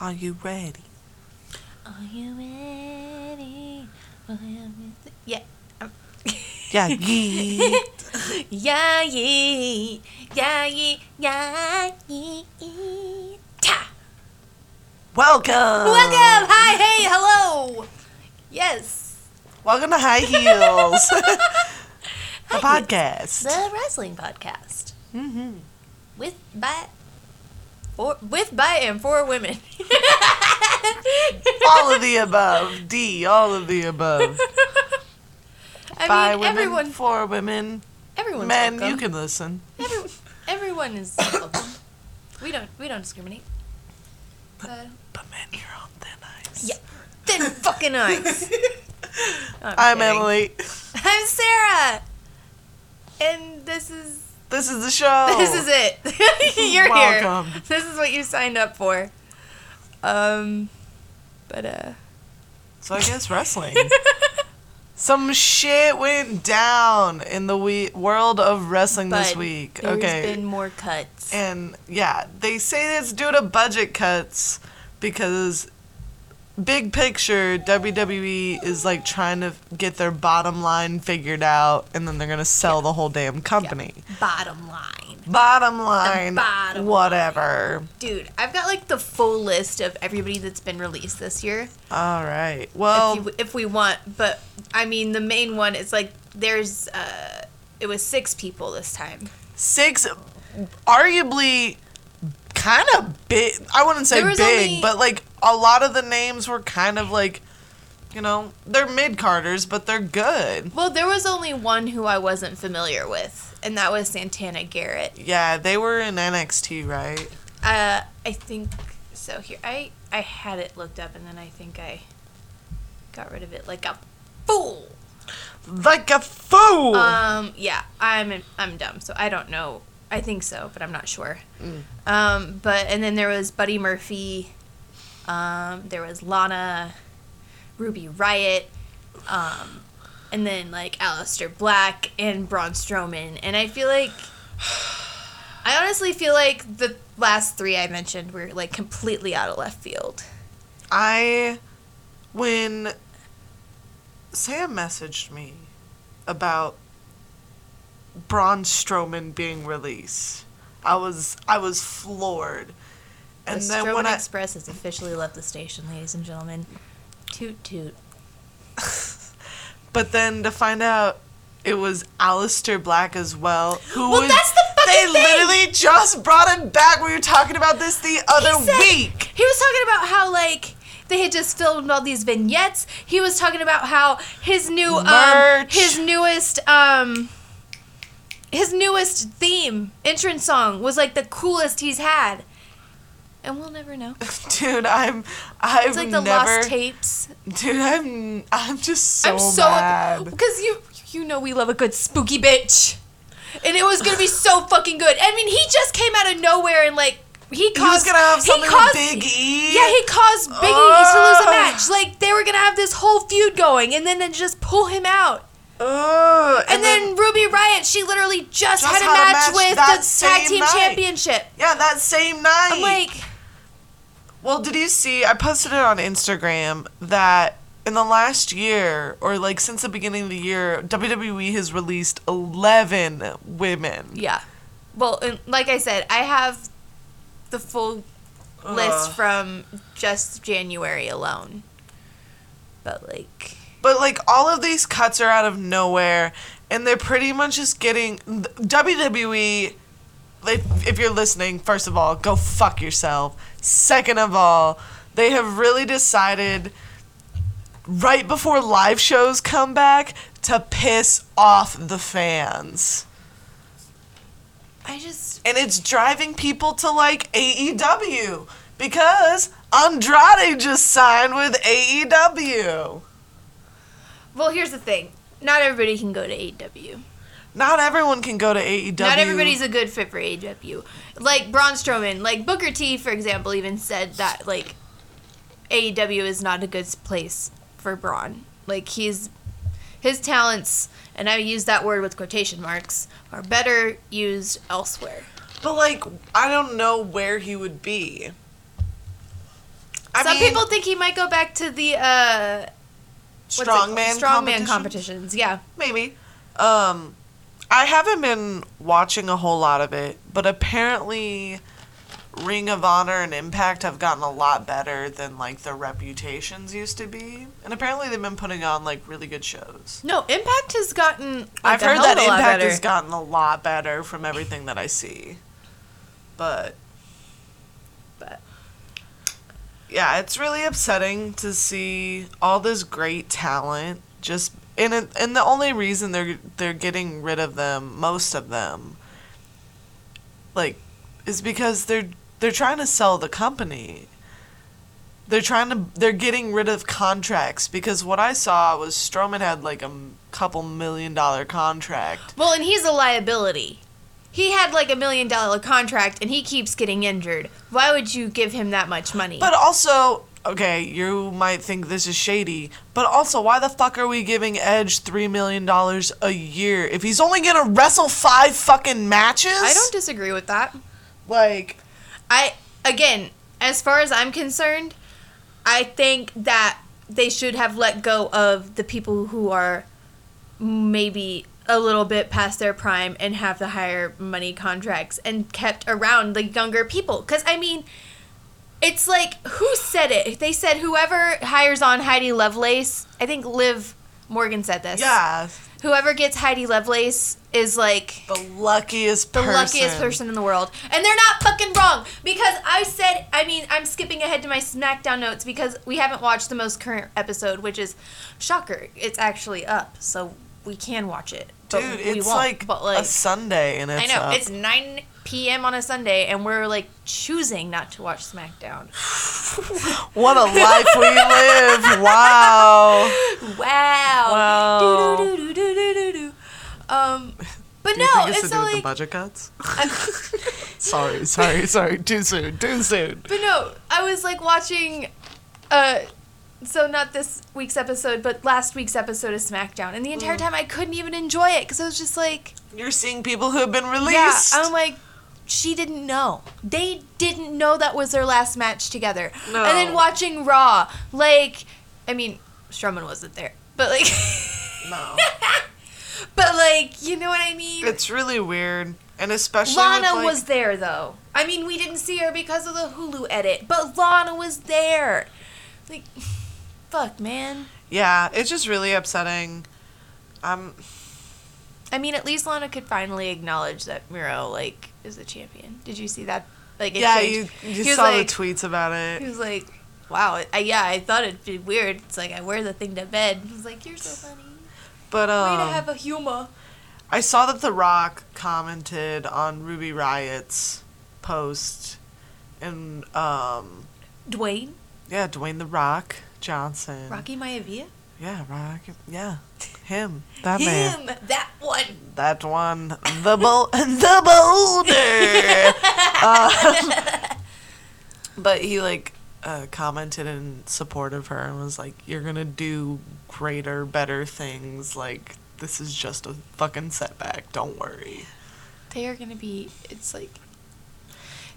Are you ready? Are you ready? Yeah. Yeah, yeah. Yeah, yeah, yeah, yeah, yeah, yeah. Ta. Welcome. Welcome. Hi. Hey. Hello. Yes. Welcome to High Heels, the Hi, podcast. The wrestling podcast hmm with by for with by and for women. All of the above. D. All of the above. I By mean, women, everyone, for women, Everyone. men. welcome. You can listen. Every, everyone is welcome. We don't we don't discriminate. Uh, But men, you're on thin ice. yeah, thin fucking ice. I'm I'm. Emmalee. I'm Sarah, and this is This is the show. this is it. You're. Welcome. here. This is what you signed up for. Um, but uh, So I guess wrestling. Some shit went down in the we- world of wrestling this week. There's okay. been more cuts. And yeah, they say it's due to budget cuts because big picture WWE is like trying to get their bottom line figured out and then they're going to sell the whole damn company. Bottom line, Bottom line, bottom whatever. dude, I've got like the full list of everybody that's been released this year. All right. Well, if, you, if we want. But I mean, the main one is like there's uh, it was six people this time. six arguably kind of big i wouldn't say big only- but like a lot of the names were kind of like you know they're mid-carders but they're good Well, there was only one who I wasn't familiar with, and that was Santana Garrett. yeah they were in nxt right Uh, I think so. Here, I I had it looked up, and then I think I got rid of it like a fool. like a fool Um, yeah, I'm I'm dumb, so I don't know. I think so, but I'm not sure. Mm. Um, but and then there was Buddy Murphy. Um, there was Lana, Ruby Riot, um, and then like Aleister Black and Braun Strowman. And I feel like, I honestly feel like the last three I mentioned were like completely out of left field. i when sam messaged me about braun strowman being released i was i was floored and the then Strowman when i Express has officially left the station, ladies and gentlemen. Toot toot. But then to find out it was Aleister Black as well, who Well, was that's the fucking they thing! literally just brought him back. We were talking about this the other He said- week. He was talking about how like they had just filmed all these vignettes. He was talking about how his new um his newest um his newest theme entrance song was like the coolest he's had. And we'll never know. Dude, I'm I've It's like the never lost tapes. Dude, I'm I'm just so, I'm so mad. because you you know we love a good spooky bitch. And it was gonna be so fucking good. I mean, he just came out of nowhere and like he caused. he was gonna have something caused- with Big E. Yeah, he caused Big E to lose a match. Like they were gonna have this whole feud going, and then they just pull him out. Ugh, And, then, Ruby Riot, she literally just, Just had a had a match, match with the tag team night. championship. yeah, that same night. I'm like, Well, did you see? I posted it on Instagram that in the last year, or like since the beginning of the year, WWE has released 11 women. yeah. Well, like I said, I have the full list from just January alone. But like, But like all of these cuts are out of nowhere, and they're pretty much just getting WWE. If, if you're listening, first of all, go fuck yourself. Second of all, they have really decided right before live shows come back to piss off the fans. I just And it's driving people to like AEW because Andrade just signed with AEW. Well, here's the thing. Not everybody can go to AEW. Not everyone can go to AEW. Not everybody's a good fit for AEW. Like Braun Strowman, like Booker T, for example, even said that like AEW is not a good place for Braun. Like he's his talents, and I use that word with quotation marks, are better used elsewhere. But like, I don't know where he would be. I Some mean, people think he might go back to the uh, what's it called? Strongman strongman competition? competitions. Yeah. Maybe. Um, I haven't been watching a whole lot of it, but apparently, Ring of Honor and Impact have gotten a lot better than like their reputations used to be, and apparently they've been putting on like really good shows. No, Impact has gotten. Like, I've heard that Impact has gotten a lot better from everything that I see, But yeah, it's really upsetting to see all this great talent just and it, and the only reason they're they're getting rid of them, most of them, like, is because they're they're trying to sell the company. They're trying to they're getting rid of contracts because what I saw was Strowman had like a couple million dollar contract. well, and he's a liability. He had like a million dollar contract, and he keeps getting injured. Why would you give him that much money? But also, okay, you might think this is shady, but also, why the fuck are we giving Edge three million dollars a year if he's only gonna wrestle five fucking matches? I don't disagree with that. like. I again, as far as I'm concerned, I think that they should have let go of the people who are maybe a little bit past their prime and have the higher money contracts and kept around the younger people cuz I mean it's like who said it? They said whoever hires on Heidi Lovelace, I think Liv Morgan said this. Yeah, Whoever gets Heidi Lovelace is like the luckiest the person. luckiest person in the world. And they're not fucking wrong. Because I said, I mean, I'm skipping ahead to my SmackDown notes because we haven't watched the most current episode, which is shocker. It's actually up, so we can watch it. Dude, it's like, like a Sunday and it's I know up. it's 9 p.m. on a Sunday, and we're like choosing not to watch SmackDown. what a life we live! Wow. Wow. Wow. Do-do-do-do-do-do-do. Um, but Do you no, think it's it's to do with the budget cuts? sorry, sorry, sorry. Too soon. Too soon. But no, I was like watching, uh, so not this week's episode, but last week's episode of SmackDown, and the entire Mm. time I couldn't even enjoy it because I was just like, You're seeing people who have been released." yeah. I'm like, she didn't know. They didn't know that was their last match together. No. And then watching Raw, like, I mean, Strowman wasn't there, but like, no. but like, you know what I mean? It's really weird, and especially Lana like, was there though. I mean, we didn't see her because of the Hulu edit, but Lana was there. Like, fuck, man. Yeah, it's just really upsetting. Um, I mean, at least Lana could finally acknowledge that Miro like is the champion. Did you see that? Like, yeah, you, you He saw like- the tweets about it. He was like, "Wow, I, yeah, I thought it'd be weird. It's like I wear the thing to bed." He was like, "You're so funny. But Way um, to have a humor." I saw that The Rock commented on Ruby Riot's post, and um, Dwayne, yeah, Dwayne The Rock Johnson. Rocky Maivia, Yeah, Rocky. Yeah, him. That man. him, that one. That one. The bol- the boulder. um, but he like uh, commented in support of her and was like, "You're gonna do greater, better things. Like this is just a fucking setback. Don't worry." They are gonna be. It's like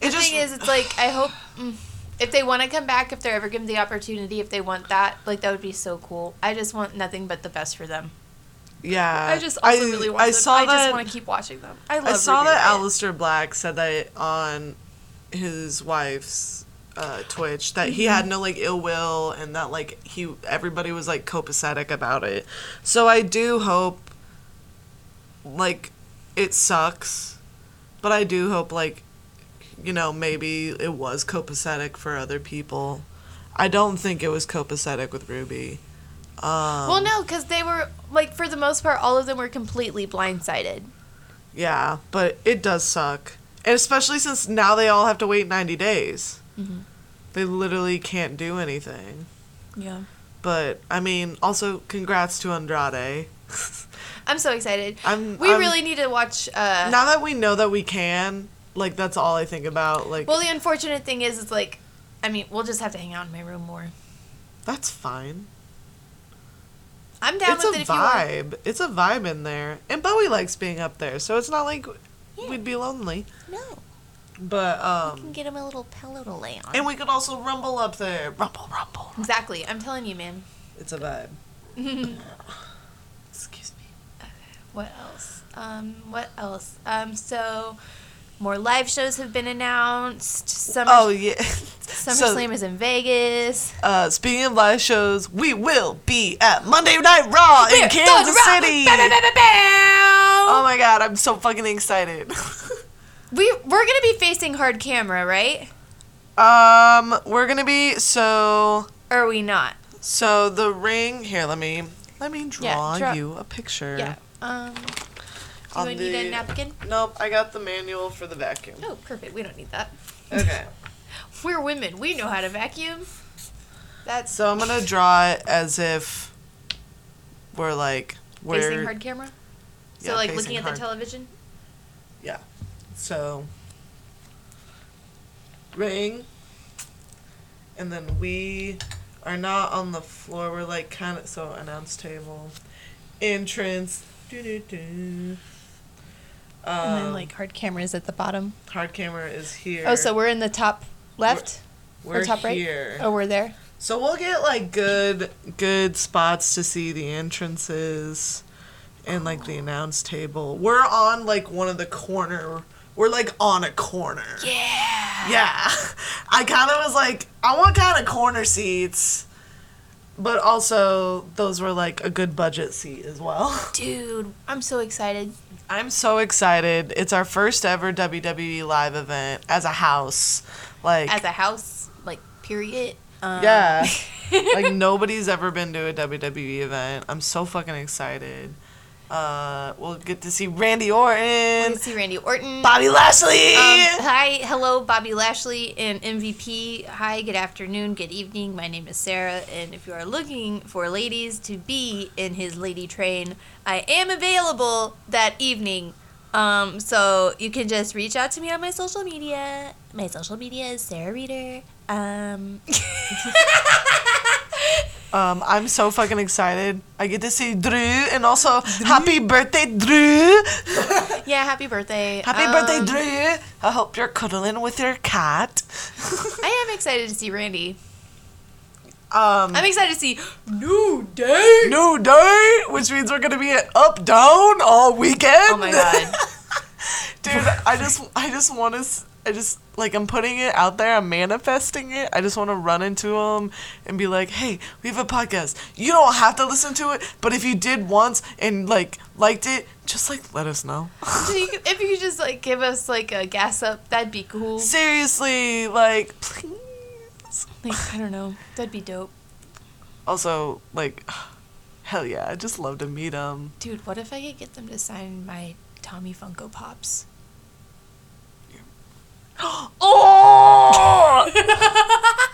It the thing is, it's like I hope mm, if they want to come back, if they're ever given the opportunity, if they want that, like that would be so cool. I just want nothing but the best for them. yeah. I just also really want. I them. saw I that. just want to keep watching them. I love. I saw Ruby that Riott. Aleister Black said that on his wife's uh, Twitch that he Mm-hmm. had no like ill will and that like he everybody was like copacetic about it. So I do hope like it sucks, but I do hope like you know maybe it was copacetic for other people. I don't think it was copacetic with Ruby. Um, Well, no, because they were like for the most part, all of them were completely blindsided. Yeah, but it does suck. And especially since now they all have to wait 90 days. Mm-hmm. They literally can't do anything. Yeah. But, I mean, also, congrats to Andrade. I'm so excited. I'm, We I'm- really need to watch. Uh, Now that we know that we can, like, that's all I think about. Like, well, the unfortunate thing is, it's like, I mean, we'll just have to hang out in my room more. that's fine. I'm down It's with a it if you want. vibe. It's a vibe in there. And Bowie likes being up there, so it's not like Yeah. we'd be lonely. No. But um, You can get him a little pillow to lay on. and we could also rumble up there. Rumble, rumble. exactly. I'm telling you, man. It's a vibe. Excuse me. What else? Um, what else? Um, so more live shows have been announced. Summer, Oh yeah. SummerSlam is in Vegas. Uh, speaking of live shows, we will be at Monday Night Raw in Kansas City. Oh my god, I'm so fucking excited. We we're gonna be facing hard camera, right? um, we're gonna be so Or are we not? so the ring here. Let me let me draw, draw- you a picture. Yeah. Um. Do On I need a napkin? Nope, I got the manual for the vacuum. Oh, perfect. We don't need that. Okay, We're women. We know how to vacuum. That's so I'm gonna draw it as if we're like we're facing hard camera. So yeah, like facing looking at hard. the television. Yeah. So ring and then we are not on the floor. We're like kind of so announce table, entrance. doo-doo-doo. Um, and then um, like hard camera is at the bottom. hard camera is here. Oh, so we're in the top left we're or top right? here. Oh, we're there. So we'll get like good good spots to see the entrances and like the oh. announce table. We're on like one of the corner. We're like on a corner. Yeah. Yeah. I kind of was like, I want kind of corner seats. But also, those were like a good budget seat as well. Dude, I'm so excited. I'm so excited. It's our first ever WWE live event as a house. Like, As a house, like period. Um, yeah. like, nobody's ever been to a WWE event. I'm so fucking excited. Uh, we'll get to see Randy Orton, see Randy Orton. Bobby Lashley. Um, hi, hello, Bobby Lashley and MVP. Hi, good afternoon, good evening. My name is Sarah, and if you are looking for ladies to be in his lady train, I am available that evening. Um, so you can just reach out to me on my social media. My social media is Sarah Reeter. Um, Um, I'm so fucking excited. I get to see Drew and also happy birthday, Drew. yeah, happy birthday. happy birthday, Um, Drew. I hope you're cuddling with your cat. I am excited to see Randy. um, I'm excited to see New Day. new day, which means we're gonna be at up down all weekend. Oh my god. dude! I just, I just want to. I just like I'm putting it out there. I'm manifesting it. I just want to run into him and be like, "Hey, we have a podcast. You don't have to listen to it, but if you did once and like liked it, just like let us know." So you could- if you could just like give us like a gas up, that'd be cool. Seriously, like, please. Like I don't know, that'd be dope, Also, like, hell yeah, I just love to meet him. dude. What if I could get them to sign my Tommy Funko Pops? Oh!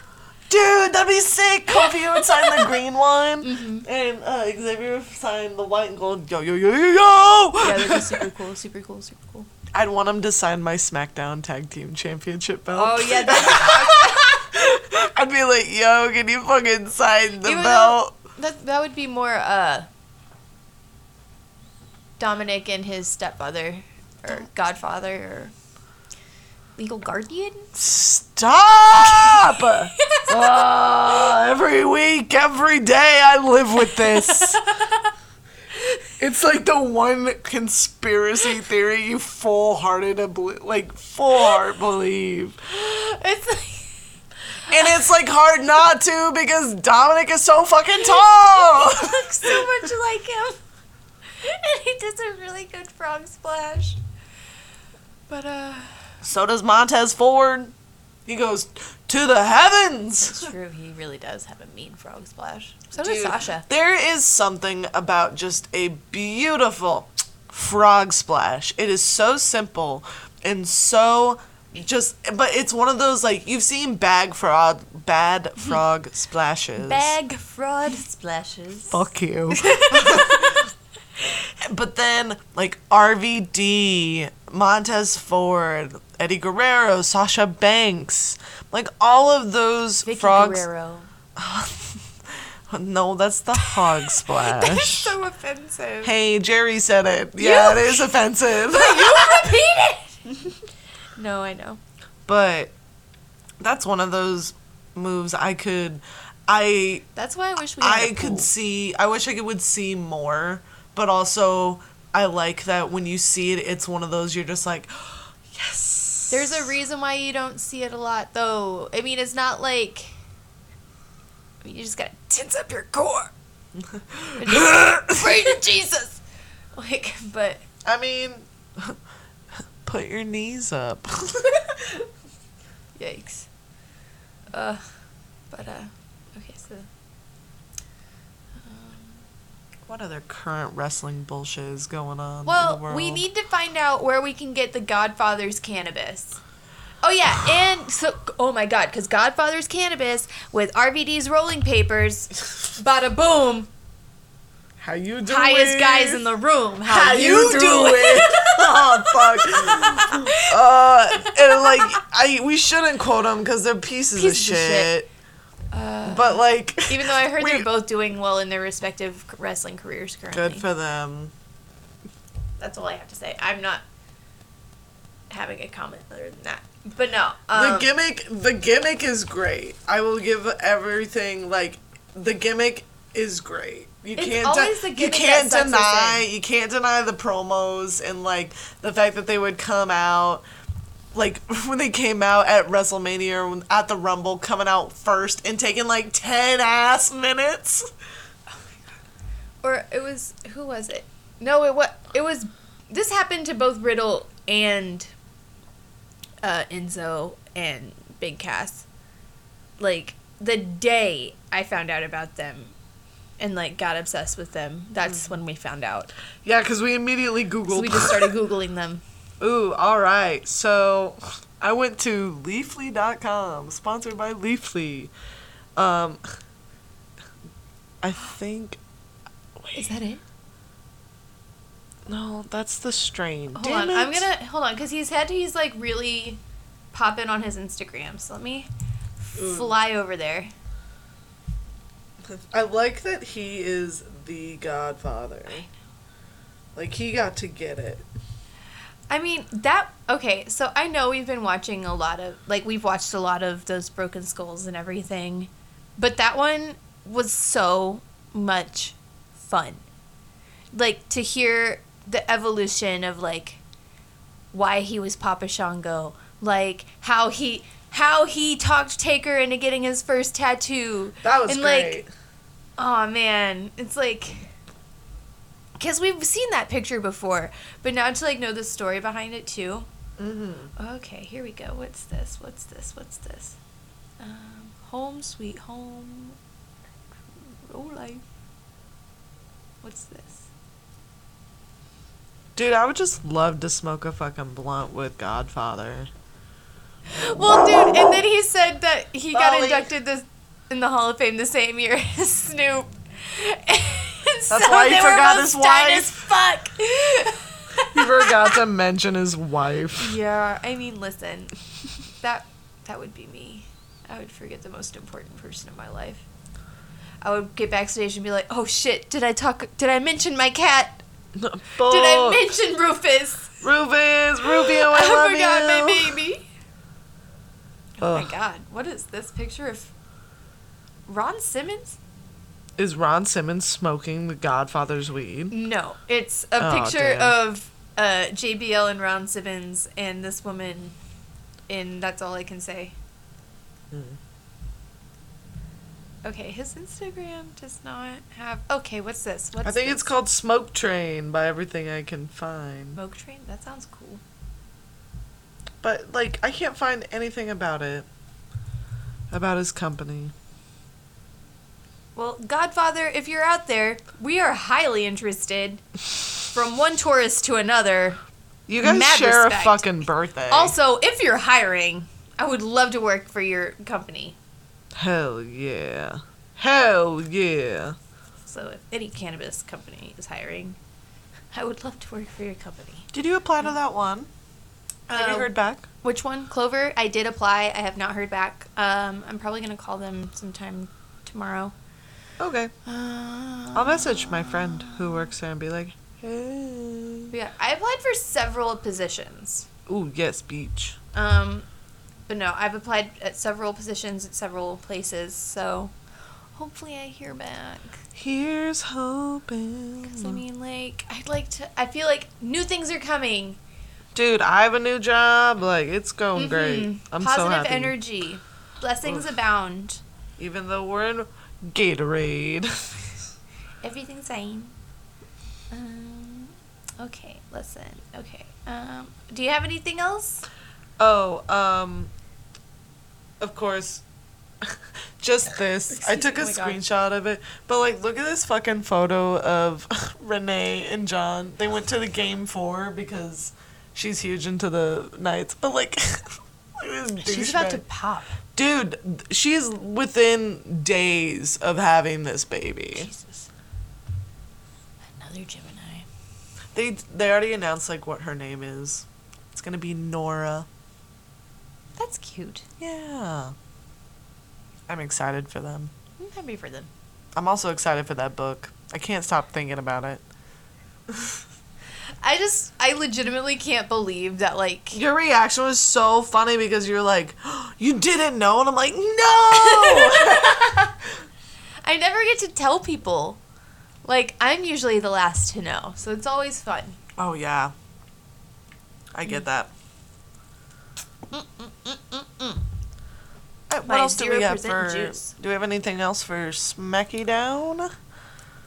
Dude, that'd be sick. Kofi would sign the green one, Mm-hmm. and uh, Xavier would sign the white and gold. Yo, yo, yo, yo, yo! Yeah, that'd be super cool, super cool, super cool. I'd want him to sign my SmackDown Tag Team Championship belt. Oh yeah, I'd be like, yo, can you fucking sign the Even belt? that that would be more uh Dominic and his stepfather or godfather or legal guardian. Stop! Ah, every week, every day, I live with this. It's like the one conspiracy theory you full hearted, like full heart believe. It's like And it's like hard not to because Dominic is so fucking tall. He looks so much like him. And he does a really good frog splash. But uh So does Montez Ford. He goes to the heavens. it's true, he really does have a mean frog splash. So does Sasha. There is something about just a beautiful frog splash. It is so simple and so just but it's one of those like you've seen bag frog bad frog splashes. Bag fraud splashes. Fuck you. but then like RVD, Montez Ford, Eddie Guerrero, Sasha Banks, like all of those Vickie frogs. Guerrero. No, that's the hog That's so offensive. hey, Jerry said it. Yeah, it is offensive. You repeat it. No, I know. But that's one of those moves I could I That's why I wish we I could see I wish I could would see more, but also I like that when you see it it's one of those you're just like yes. There's a reason why you don't see it a lot, though. I mean, it's not like I mean, you just gotta tense up your core. Pray to Jesus. Like, but I mean put your knees up. yikes. Uh, but uh, okay, so what other current wrestling bullshit is going on in the well, we need to find out where we can get the Godfather's cannabis. Oh yeah, and so oh my god, because Godfather's cannabis with RVD's rolling papers, bada boom, How you doing? highest guys in the room. How, How you, you doing? doing? oh fuck. uh, and like I, we shouldn't quote them because they're pieces, Pieces of of shit. Uh, But like, even though I heard we- they're both doing well in their respective wrestling careers currently. good for them. That's all I have to say. I'm not having a comment other than that. But no, the um, gimmick, the gimmick is great. I will give everything like the gimmick is great. You It's can't the you can't that sucks us deny you can't deny the promos and like the fact that they would come out like when they came out at WrestleMania or at the Rumble coming out first and taking like 10 ass minutes. or it was who was it? No, it what it was. This happened to both Riddle and uh, Enzo and Big Cass. Like the day I found out about them, and like got obsessed with them. That's when we found out. Yeah, cuz we immediately googled So we just started googling them. Ooh, all right. So I went to leafly.com, sponsored by Leafly. Um I think Is that it? no, that's the strain. Hold Damn on, I'm gonna hold on because he's had to. he's like really popping on his Instagram. So let me Ooh. fly over there. I like that he is the godfather. Like he got to get it. I mean that okay. So I know we've been watching a lot of like we've watched a lot of those Broken Skulls and everything, but that one was so much fun. Like to hear the evolution of like why he was Papa Shango, like how he how he talked Taker into getting his first tattoo. That was and great. like oh man, it's like because we've seen that picture before, but now to like know the story behind it too. hmm Okay, here we go. What's this? What's this? What's this? Um, home sweet home. Oh life. What's this? Dude, I would just love to smoke a fucking blunt with Godfather. Well, dude, and then he said that he got inducted this in the Hall of Fame the same year as Snoop. That's why he forgot his wife. fuck. You forgot to mention his wife. Yeah, I mean, listen, that that would be me. I would forget the most important person in my life. I would get backstage and be like, "Oh shit, did I talk? Did I mention my cat? Did I mention Rufus? Rufus, Rubio, I, I love forgot you. my baby." Oh Ugh. my god, what is this picture of Ron Simmons? Is Ron Simmons smoking the Godfather's weed? No, it's a Oh, picture damn. of uh, JBL and Ron Simmons and this woman, and that's all I can say. Hmm. Okay, his Instagram does not have. Okay, what's this? What's I think it's called Smoke Train by everything I can find. Smoke Train. That sounds cool. But like I can't find anything about it. About his company. Well, Godfather, if you're out there, we are highly interested. From one tourist to another. You guys Mad share respect. a fucking birthday. Also, if you're hiring, I would love to work for your company. Hell yeah. Hell yeah. So if any cannabis company is hiring, I would love to work for your company. Did you apply to that one? Have you Uh, heard back? Which one? Clover. I did apply. I have not heard back. Um, I'm probably gonna call them sometime tomorrow. Okay. Uh, I'll message my friend who works there and be like, hey. Yeah, I applied for several positions. Ooh, yes, beach. Um, but no, I've applied at several positions at several places, so hopefully I hear back. Here's hoping. Cause I mean, like, I'd like to. I feel like new things are coming. Dude, I have a new job. Like it's going great. Mhm. I'm Positive so happy. energy, blessings abound. Even though we're in Gatorade. Everything's fine. Um, okay, listen. Okay. Um, do you have anything else? oh, um, of course. Just this. I took a oh my God. screenshot of it. But like look at this fucking photo of Renee and Jon. They went to the game four because she's huge into the Knights. But like look at this She's about to pop. Dude, she's within days of having this baby. Jesus. Another Gemini. They they already announced like what her name is. It's gonna be Nora. That's cute. Yeah. I'm excited for them. I'm happy for them. I'm also excited for that book. I can't stop thinking about it. I just, I legitimately can't believe that, like, Your reaction was so funny because you're like, you didn't know, and I'm like, no. I never get to tell people. Like, I'm usually the last to know, so it's always fun. oh yeah. I get that. Alright, what else do we have for? juice. Do we have anything else for Smacky Down?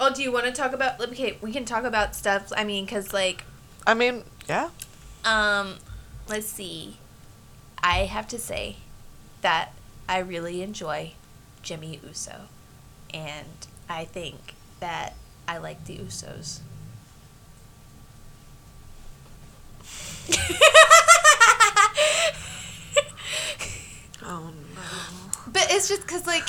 Oh, do you want to talk about? Okay, we can talk about stuff. I mean, cause like, I mean, yeah. um, let's see. I have to say that I really enjoy Jimmy Uso, and I think that I like the Usos. Oh no. But it's just because like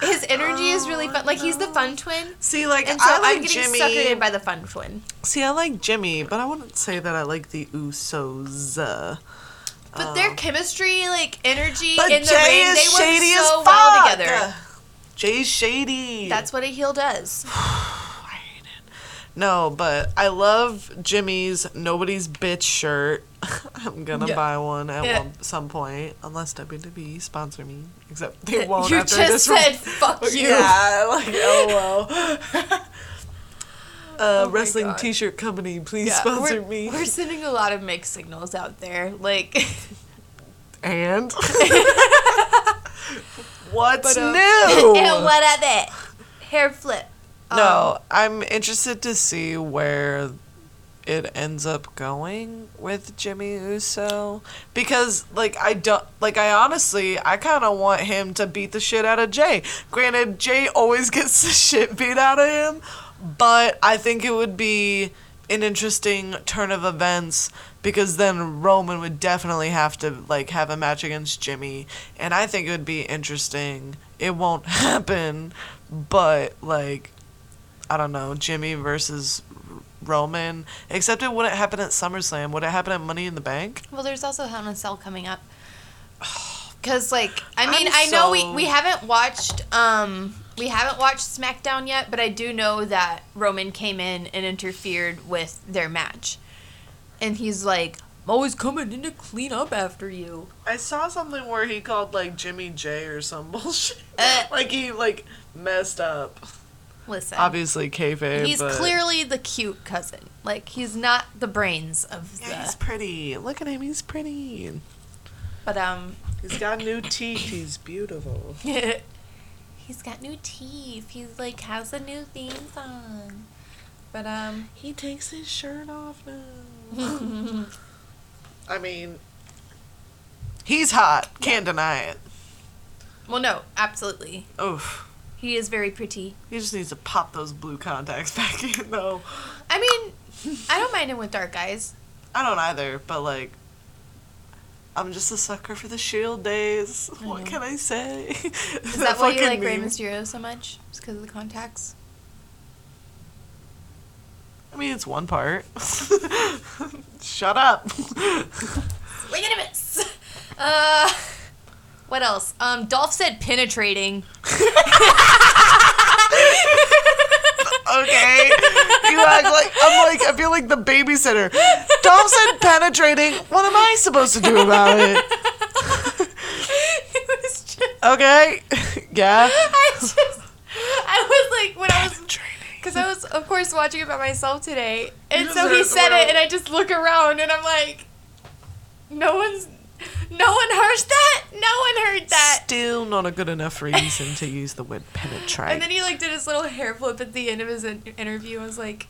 his energy is really fun. Like he's the fun twin, See, like and so I like I'm getting Jimmy. suckered in by the fun twin. See, I like Jimmy, but I wouldn't say that I like the Usos. Uh, But their chemistry, like energy but in the Jey ring, is they shady work as so fuck. well together. Jey's shady. That's what a heel does. I hate it. No, but I love Jimmy's nobody's bitch shirt. I'm gonna Yeah. buy one at Yeah. one, some point, unless WWE sponsor me. Except they won't. you after just this said "fuck you." Yeah, like lol. uh, Oh wrestling God. T-shirt company, please Yeah, sponsor we're, me. We're sending a lot of mixed signals out there. Like, And what's But, uh, new? and what at that? Hair flip. No, I'm interested to see where it ends up going with Jimmy Uso because like I don't like I honestly I kind of want him to beat the shit out of Jey. Granted, Jey always gets the shit beat out of him, but I think it would be an interesting turn of events because then Roman would definitely have to like have a match against Jimmy and I think it would be interesting. It won't happen, but like I don't know, Jimmy versus Roman. Except it wouldn't happen at SummerSlam. Would it happen at Money in the Bank? Well, there's also Hell in a Cell coming up. Cause like I mean I'm I know we, we haven't watched um we haven't watched SmackDown yet, but I do know that Roman came in and interfered with their match, and he's like, "I'm always coming in to clean up after you." I saw something where he called like Jimmy J or some bullshit. Uh. like he like messed up. Listen, Obviously kayfabe. he's but clearly the cute cousin. Like he's not the brains of Yeah, he's pretty. Look at him. He's pretty. But um, He's got new teeth. He's beautiful. he's got new teeth. He's like has a new theme song. But um, He takes his shirt off now. I mean, he's hot. Can't deny it. well, no, absolutely. Oof. He is very pretty. He just needs to pop those blue contacts back in, though. I mean, I don't mind him with dark eyes. I don't either, but like, I'm just a sucker for the Shield days. What can I say? Is that why you like Rey Mysterio so much? Just because of the contacts? I mean, it's one part. Shut up. Swing and a miss. Uh, what else? Um, Dolph said penetrating. okay. You act like I'm like I feel like the babysitter. Dolph said penetrating. What am I supposed to do about it? Okay. yeah. I just, I was like, when I was, because I was, of course, watching it by myself today, and so he said it, and I just look around, and I'm like, no one's, no one heard that, no one heard that. Still not a good enough reason to use the word penetrate. And then he like did his little hair flip at the end of his in- interview. I was like,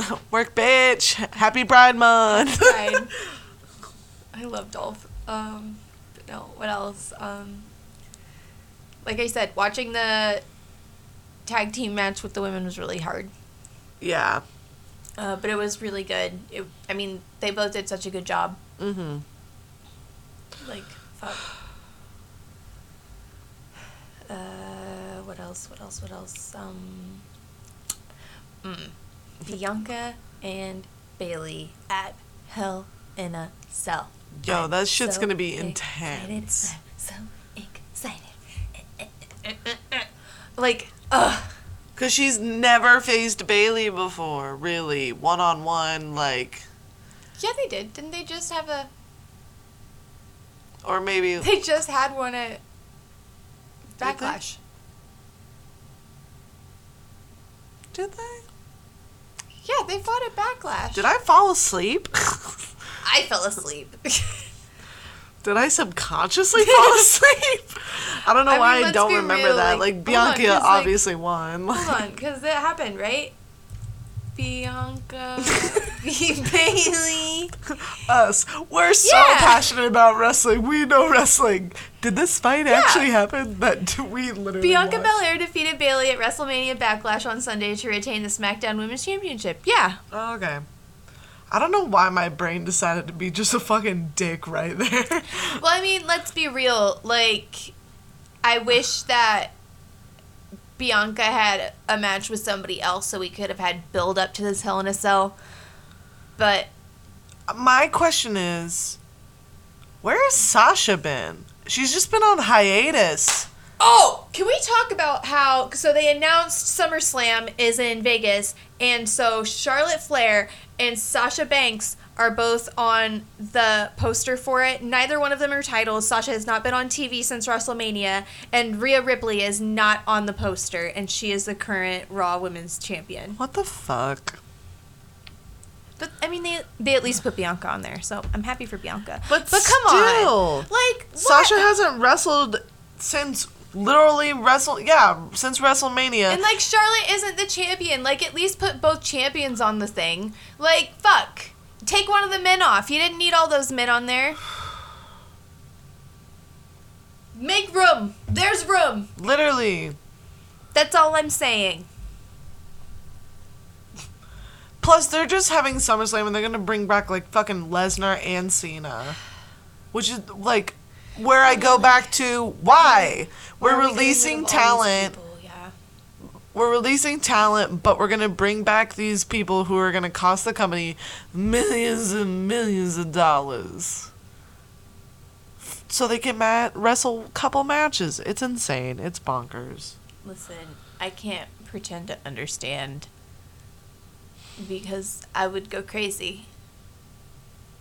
Work, bitch. Happy Pride Month. Pride. I love Dolph. Um, but no, what else? Um, like I said, watching the tag team match with the women was really hard. yeah. Uh, but it was really good. It, I mean, they both did such a good job. Mm-hmm. Like, fuck. Uh, what else? What else? What else? Um, mm, Bianca and Bayley at Hell in a Cell. Yo, I'm that shit's so gonna be excited. intense. I'm so excited. Like, ugh. Cause she's never faced Bayley before, really, one on one, like, Yeah, they did. Didn't they just have a? Or maybe They just had one at Did they? Backlash. did they? Yeah, they fought at Backlash. Did I fall asleep? I fell asleep. Did I subconsciously fall asleep? I don't know I why mean, I let's don't be remember real, that. like, Like, hold on, Bianca 'cause, like- obviously won. Hold on, because that happened, right? Bianca, Bayley. Us. We're so Yeah. passionate about wrestling. We know wrestling. Did this fight Yeah. actually happen? That we literally Bianca watched? Belair defeated Bayley at WrestleMania Backlash on Sunday to retain the SmackDown Women's Championship. Yeah. Okay. I don't know why my brain decided to be just a fucking dick right there. Well, I mean, let's be real. Like, I wish that Bianca had a match with somebody else so we could have had build up to this Hell in a Cell. But my question is, where has Sasha been? She's just been on hiatus. Oh, can we talk about how? So they announced SummerSlam is in Vegas, and so Charlotte Flair and Sasha Banks are both on the poster for it. Neither one of them are titles. Sasha has not been on TV since WrestleMania, and Rhea Ripley is not on the poster, and she is the current Raw Women's Champion. What the fuck? But I mean, they they at least put Bianca on there, so I'm happy for Bianca. But but come still, on, like what? Sasha hasn't wrestled since literally wrestle. Yeah, since WrestleMania. And like Charlotte isn't the champion. Like at least put both champions on the thing. Like fuck. Take one of the men off. You didn't need all those men on there. Make room. There's room. literally. That's all I'm saying. Plus, they're just having SummerSlam and they're gonna bring back like fucking Lesnar and Cena, which is like where I go back to why we're Where we releasing of all talent. We're releasing talent, but we're gonna bring back these people who are gonna cost the company millions and millions of dollars, so they can ma- wrestle couple matches. It's insane. It's bonkers. Listen, I can't pretend to understand because I would go crazy.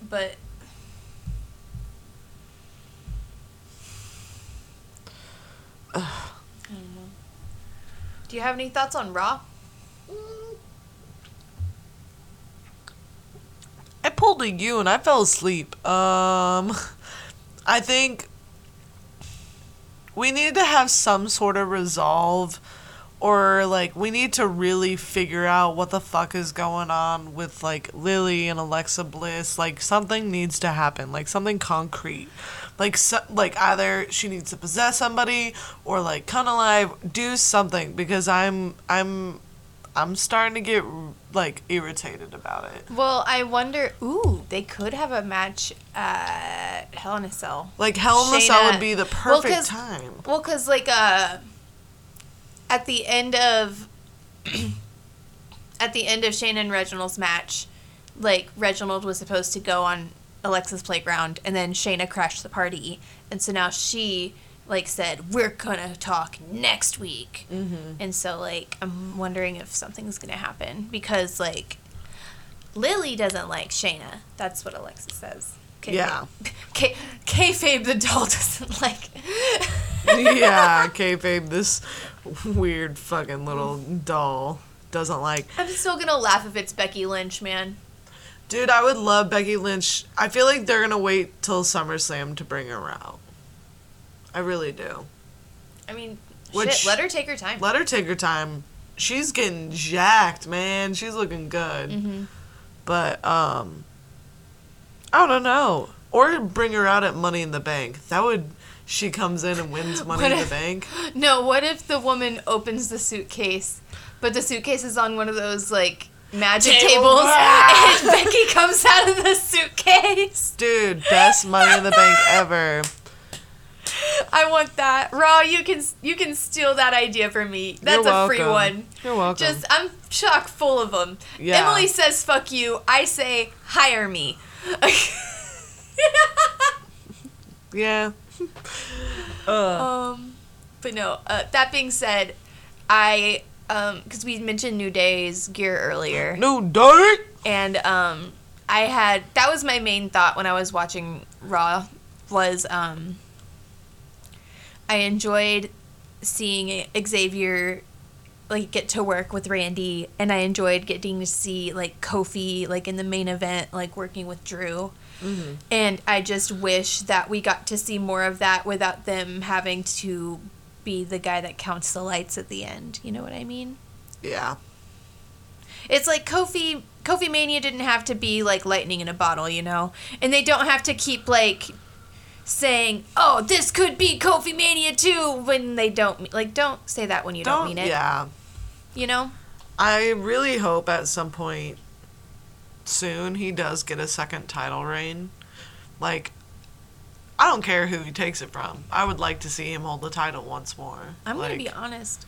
But know. Do you have any thoughts on Raw? I pulled a U and I fell asleep. Um, I think we need to have some sort of resolve, or like we need to really figure out what the fuck is going on with like Lilly and Alexa Bliss. Like something needs to happen. Like something concrete. Like so, like either she needs to possess somebody or like come alive, do something because I'm I'm I'm starting to get like irritated about it. Well, I wonder. Ooh, they could have a match at Hell in a Cell. Like Hell in a Cell would be the perfect Well, time. Well, cause like uh, at the end of at the end of Shayna and Reginald's match, like Reginald was supposed to go on Alexa's playground, and then Shayna crashed the party, and so now she like said we're gonna talk next week, Mm-hmm. and so like I'm wondering if something's gonna happen because like Lilly doesn't like Shayna. That's what Alexa says. Kayfabe. Yeah. K- kayfabe the doll doesn't like. yeah, kayfabe. This weird fucking little doll doesn't like. I'm still gonna laugh if it's Becky Lynch, man. Dude, I would love Becky Lynch. I feel like they're gonna wait till SummerSlam to bring her out. I really do. I mean, Which- shit, let her take her time. Let her take her time. She's getting jacked, man. She's looking good. Mm-hmm. But um I don't know. Or bring her out at Money in the Bank. That would she comes in and wins Money What in if- the Bank. No, what if the woman opens the suitcase, but the suitcase is on one of those like magic Table. tables, and Becky comes out of the suitcase? Dude, best Money in the Bank ever. I want that. Raw, you can you can steal that idea from me. That's You're a free welcome. one. You're welcome. Just I'm chock full of them. Yeah. Emily says fuck you. I say hire me. yeah. uh, Um, but no. Uh, that being said, I um because we mentioned New Day's gear earlier, no Day. and um I had that was my main thought when I was watching Raw was um I enjoyed seeing Xavier like get to work with Randy and I enjoyed getting to see like Kofi like in the main event like working with Drew. And I just wish that we got to see more of that without them having to be the guy that counts the lights at the end. You know what I mean? Yeah. It's like Kofi Kofi Mania didn't have to be like lightning in a bottle, you know? And they don't have to keep like saying, "Oh, this could be Kofi Mania too" when they don't like don't say that when you don't, Don't mean it. yeah. You know? I really hope at some point soon he does get a second title reign. Like, I don't care who he takes it from. I would like to see him hold the title once more. I'm like, going to be honest.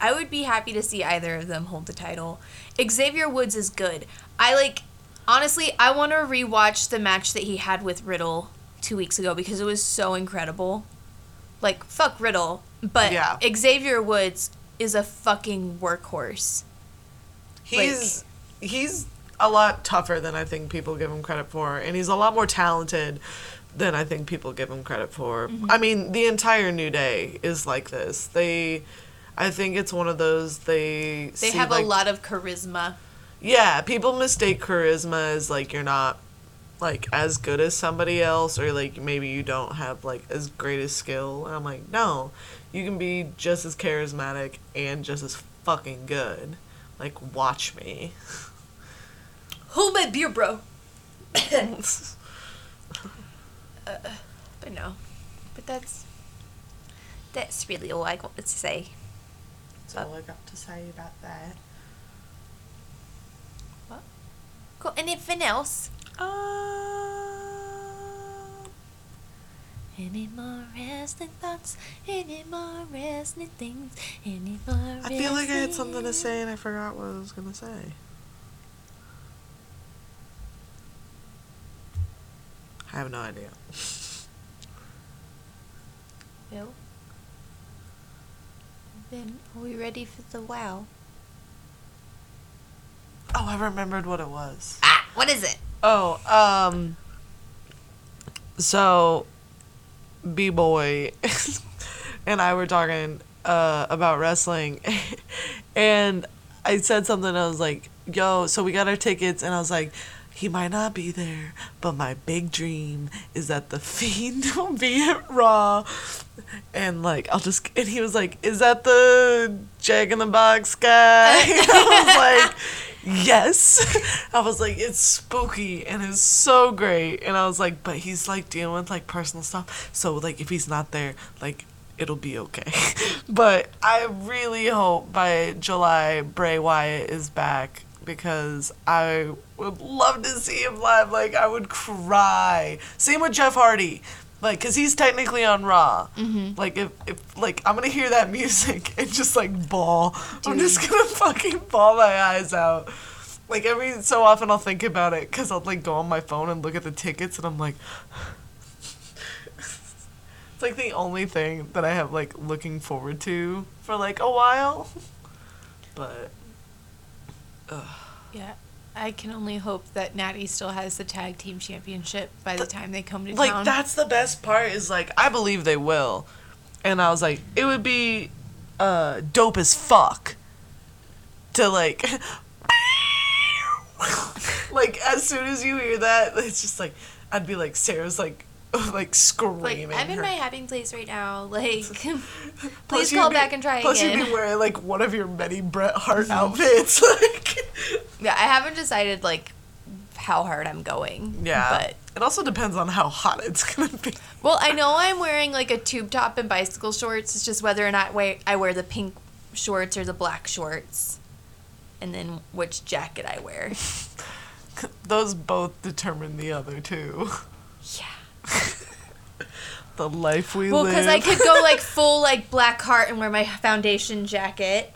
I would be happy to see either of them hold the title. Xavier Woods is good. I like honestly, I want to rewatch the match that he had with Riddle 2 weeks ago because it was so incredible. Like fuck Riddle, but Yeah. Xavier Woods is a fucking workhorse. He's he's a lot tougher than I think people give him credit for, and he's a lot more talented than I think people give him credit for. Mm-hmm. I mean, the entire New Day is like this. They, I think it's one of those they They have like, a lot of charisma. Yeah, people mistake charisma as like you're not like as good as somebody else or like maybe you don't have like as great a skill. And I'm like, no, you can be just as charismatic and just as fucking good. Like watch me. Hold my beer, bro. But no. But that's that's really all I got to say. That's all I got to say about that. What? Got anything else? Uh, Any more wrestling thoughts? Any more wrestling things? Any more I feel like I had something to say and I forgot what I was gonna say. I have no idea. Well, then are we ready for the wow? Oh, I remembered what it was. Ah, what is it? Oh, um, so B boy and I were talking uh, about wrestling, and I said something. I was like, "Yo, so we got our tickets," and I was like. He might not be there, but my big dream is that the Fiend will be at Raw, and like I'll just. And he was like, "Is that the Jack in the Box guy?" I was like, yes. I was like, it's spooky and it's so great. And I was like, but he's like dealing with like personal stuff. So like if he's not there, like it'll be okay. but I really hope by July Bray Wyatt is back because I would love to see him live. Like I would cry. Same with Jeff Hardy. Like, cause he's technically on Raw. Mm-hmm. Like, if, if like I'm gonna hear that music and just like bawl, I'm just gonna fucking ball my eyes out. Like every so often I'll think about it, cause I'll like go on my phone and look at the tickets, and I'm like, it's like the only thing that I have like looking forward to for like a while. But Yeah, I can only hope that Natty still has the tag team championship by the time they come to like town. that's the best part is like I believe they will. and I was like, it would be uh, dope as fuck to like, like as soon as you hear that, it's just like I'd be like Sarah's like, like screaming. Like. I'm in her- my happy place right now. Like, Plus please call be- back and try plus again. you'd be wearing like one of your many Bret Hart outfits. Like, yeah, I haven't decided like how hard I'm going. yeah. but it also depends on how hot it's gonna be. well, I know I'm wearing like a tube top and bicycle shorts. It's just whether or not I wear the pink shorts or the black shorts, and then which jacket I wear. Those both determine the other two. Yeah. The life we Well, live. Well, because I could go like full like black heart and wear my foundation jacket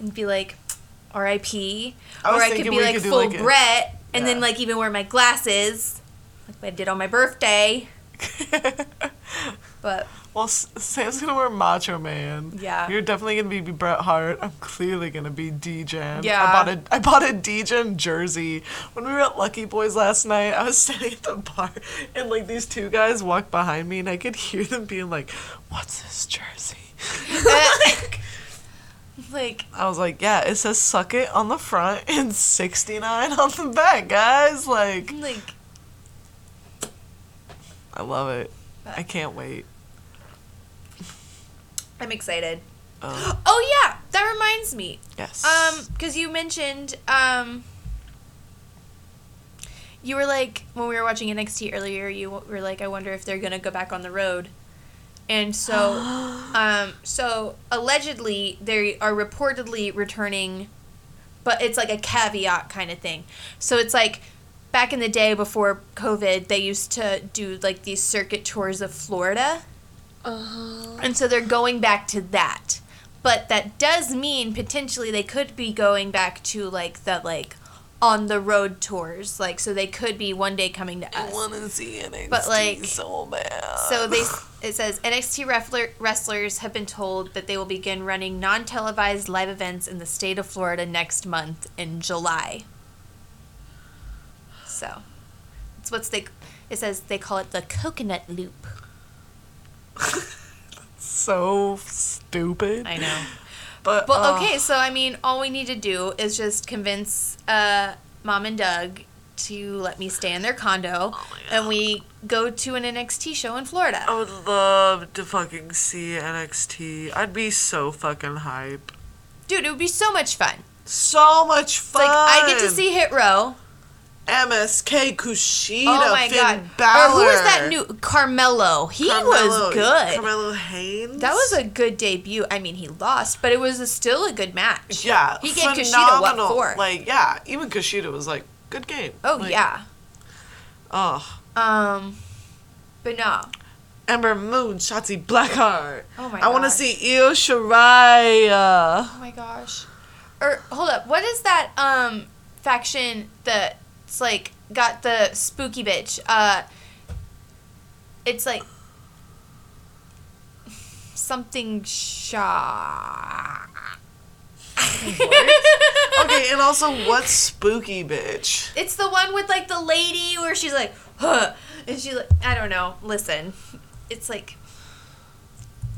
and be like R.I.P. I Or I could be like could full like, a- Bret and then like even wear my glasses like I did on my birthday. But well, Sam's gonna wear Macho Man. Yeah. You're definitely gonna be Bret Hart. I'm clearly gonna be Degen. Yeah. I bought a I bought a Degen jersey when we were at Lucky Boys last night. I was sitting at the bar and like these two guys walked behind me and I could hear them being like, "What's this jersey?" like I was like, "Yeah, it says suck it on the front and 69 on the back, guys." Like, like I love it. I can't wait. I'm excited. Um, Oh yeah, that reminds me. yes. Um, because you mentioned um, you were like when we were watching NXT earlier, you were like, I wonder if they're gonna go back on the road, and so, um, so allegedly they are reportedly returning, but it's like a caveat kind of thing. So it's like back in the day before COVID, they used to do like these circuit tours of Florida. And so they're going back to that. But that does mean potentially they could be going back to like the like on the road tours. Like so they could be one day coming to us. I want to see NXT But, like, so bad. So they it says NXT wrestler, wrestlers have been told that they will begin running non-televised live events in the state of Florida next month in July. So, it's what's they it says they call it the coconut loop. so stupid. I know. But Well, uh, okay, so I mean, all we need to do is just convince uh, Mom and Doug to let me stay in their condo, Oh and we go to an NXT show in Florida. I would love to fucking see NXT. I'd be so fucking hype. Dude, it would be so much fun. So much It's fun. like I get to see Hit Row. MSK Kushida. Oh my Finn god! Balor. Or who was that new Carmelo? He Carmelo- was good. Carmelo Hayes. That was a good debut. I mean, he lost, but it was a, still a good match. yeah. He gave Kushida what for? Like yeah, even Kushida was like good game. oh Like, yeah. Oh, Um, but no. Ember Moon, Shotzi Blackheart. Oh my god. I want to see Io Shirai. Oh my gosh. Or hold up, what is that um faction that's like got the spooky bitch? Uh it's like something Shaw. okay, and also what's spooky bitch? It's the one with like the lady where she's like, huh, and she like I don't know. Listen, it's like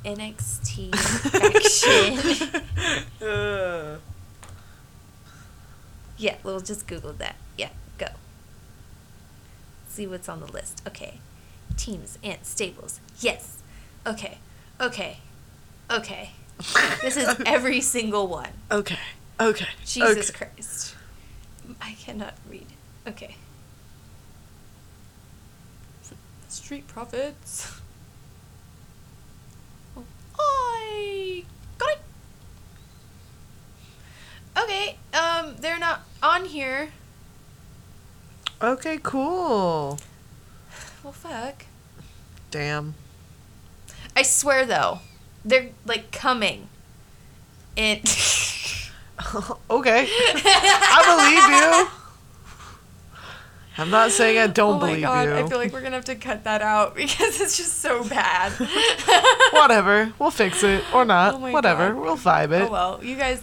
NXT faction. Uh, Yeah, we'll just Google that. See what's on the list. Okay. Teams and stables. Yes. Okay. Okay. Okay. This is every single one. okay. Okay. Jesus okay. Christ. I cannot read. Okay. Street Profits. Oh, I got it. Okay, um, they're not on here. Okay, cool. Well, fuck. Damn. I swear though, they're like coming. It. okay. I believe you. I'm not saying I oh don't oh my believe god, you. I feel like we're gonna have to cut that out because it's just so bad. Whatever. We'll fix it or not. Oh Whatever. God. We'll vibe it. oh well, you guys,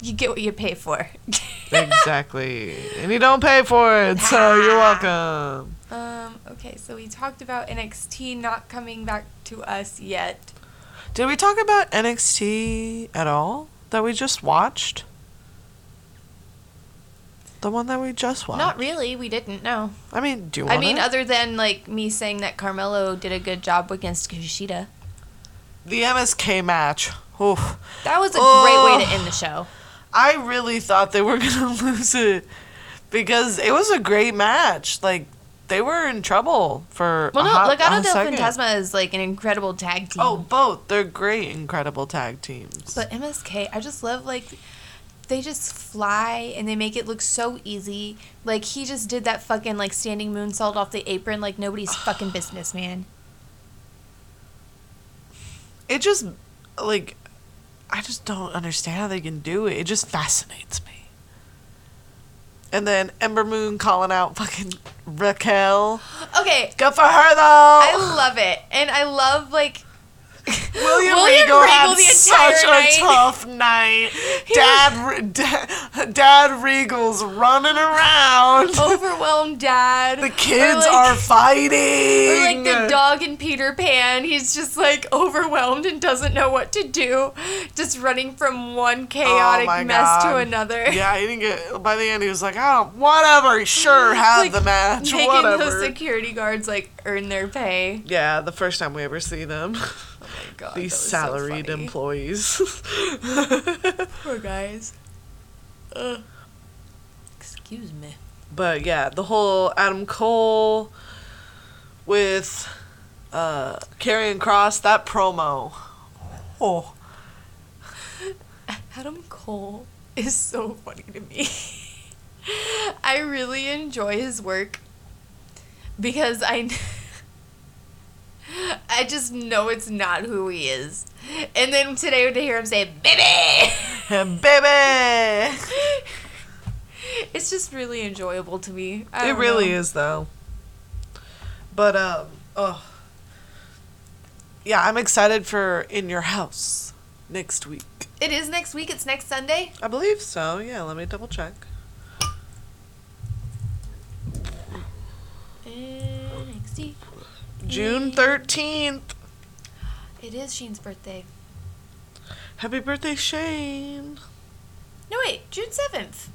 you get what you pay for. exactly. And you don't pay for it, so you're welcome. Um. Okay, so we talked about NXT not coming back to us yet. Did we talk about NXT at all that we just watched? The one that we just watched. Not really. We didn't. No. I mean, do you I mean, other than like me saying that Carmelo did a good job against Kushida. the MSK match? Oof. That was a great way to Oh. end the show. I really thought they were gonna lose it because it was a great match. Like they were in trouble for. Well, no, hot, Legado del second. Fantasma is like an incredible tag team. Oh, both. They're great, incredible tag teams. But MSK, I just love like they just fly and they make it look so easy. Like he just did that fucking like standing moonsault off the apron like nobody's fucking business, man. it just like I just don't understand how they can do it. It just fascinates me. And then Ember Moon calling out fucking Raquel. Okay, Good for her though. I love it, and I love like William, William Regal, Regal had such night. a tough night. Dad, Dad, Dad Regal's running around. overwhelmed dad. the kids like, are fighting. Like the dog in Peter Pan, he's just like overwhelmed and doesn't know what to do, just running from one chaotic Oh mess to another. Yeah, he didn't get. By the end, he was like, "Oh, whatever. Sure, have Like, the match. Making whatever." those security guards like earn their pay. yeah, the first time we ever see them, god, these so salaried funny. employees. Poor guys. Ugh. Excuse me. but yeah, the whole Adam Cole with uh Karrion Kross that promo. Oh, Adam Cole is so funny to me. I really enjoy his work because I I just know it's not who he is. And then today to hear him say baby baby. it's just really enjoyable to me. It really know. is though. But um oh Yeah, I'm excited for In Your House next week. It is next week. It's next Sunday. I believe so. Yeah, let me double check. NXT. June 13th. It is Sheen's birthday. Happy birthday, Shane. No wait, June seventh.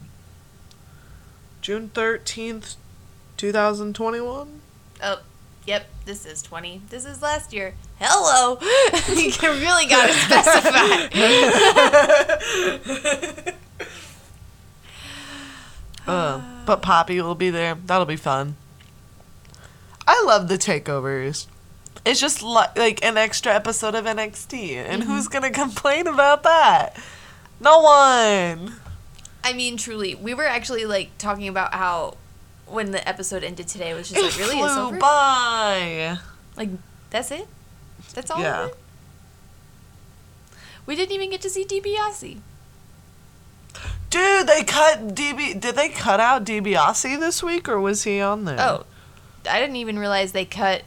June 13th, 2021. Oh, yep. This is twenty. This is last year. Hello. you really gotta specify. Uh, but Poppy will be there. That'll be fun. I love the takeovers. It's just li- like an extra episode of NXT. And mm-hmm. who's going to complain about that? No one. I mean, truly, we were actually like talking about how when the episode ended today it was just It like really it's flew over. by. Like that's it. That's all. Yeah. Of it? We didn't even get to see DiBiase. Dude, they cut DB. Did they cut out DiBiase this week or was he on there? Oh, I didn't even realize they cut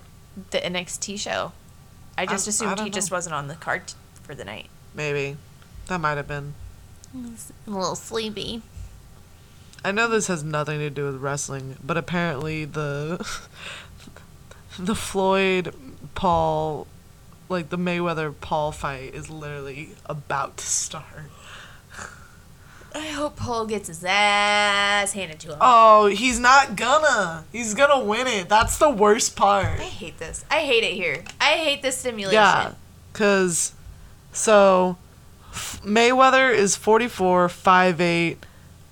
the NXT show. I just I- I assumed don't he just wasn't on the card t- for the night. Maybe. That might have been. I'm a little sleepy. I know this has nothing to do with wrestling, but apparently the the Floyd Paul like the Mayweather Paul fight is literally about to start. I hope Paul gets his ass handed to him. Oh, he's not gonna. He's gonna win it. That's the worst part. I hate this. I hate it here. I hate this stimulation. Yeah, cuz so F- Mayweather is 44, 5'8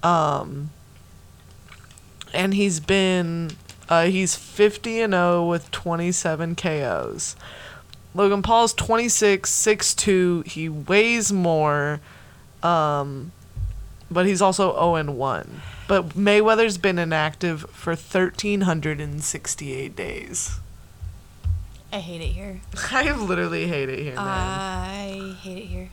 um and he's been uh he's 50 and 0 with 27 KOs. Logan Paul's 26, 6'2, he weighs more um but he's also 0 and 1. But Mayweather's been inactive for 1368 days. I hate it here. I literally hate it here, man. I hate it here.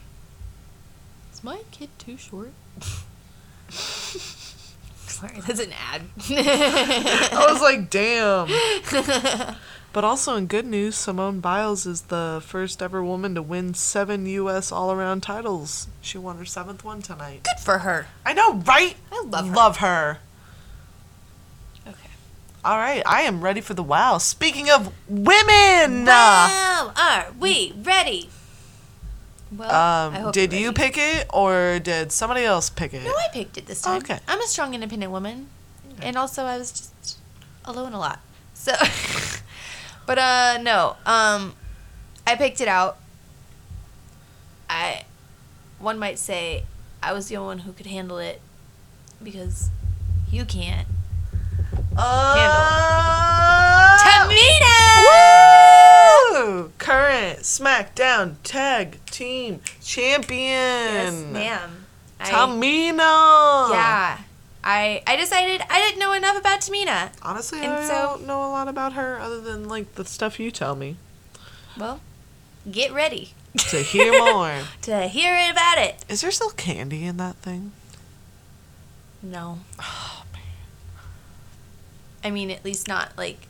Is my kid too short? Sorry, that's an ad. I was like, damn. But also in good news, Simone Biles is the first ever woman to win seven U.S. all-around titles. She won her seventh one tonight. Good for her. I know, right? I love her. Love her. Okay. All right, I am ready for the wow. Speaking of women, Wow, are we ready? Well, I Um, hope did you're you ready. pick it or did somebody else pick it? No, I picked it this time. Okay. I'm a strong, independent woman, and also I was just alone a lot. So, but uh, no. Um, I picked it out. I, one might say, I was the only one who could handle it because you can't. Oh. Uh, Tamina. Woo! Current SmackDown Tag Team Champion. Yes, ma'am. I- Tamina. Yeah. I I decided I didn't know enough about Tamina. Honestly, And I so- don't know a lot about her other than like the stuff you tell me. Well, get ready To hear more. to hear about it. Is there still candy in that thing? No. Oh man. I mean, at least not like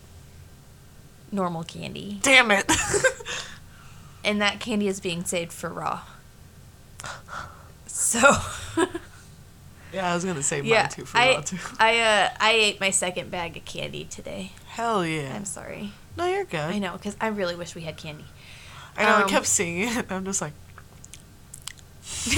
normal candy. Damn it. And that candy is being saved for Raw. So, yeah, I was gonna say yeah, mine too for I, too. I, uh, I ate my second bag of candy today. Hell yeah. I'm sorry. no, you're good. I know, because I really wish we had candy. I know. I Um, kept seeing it. I'm just like.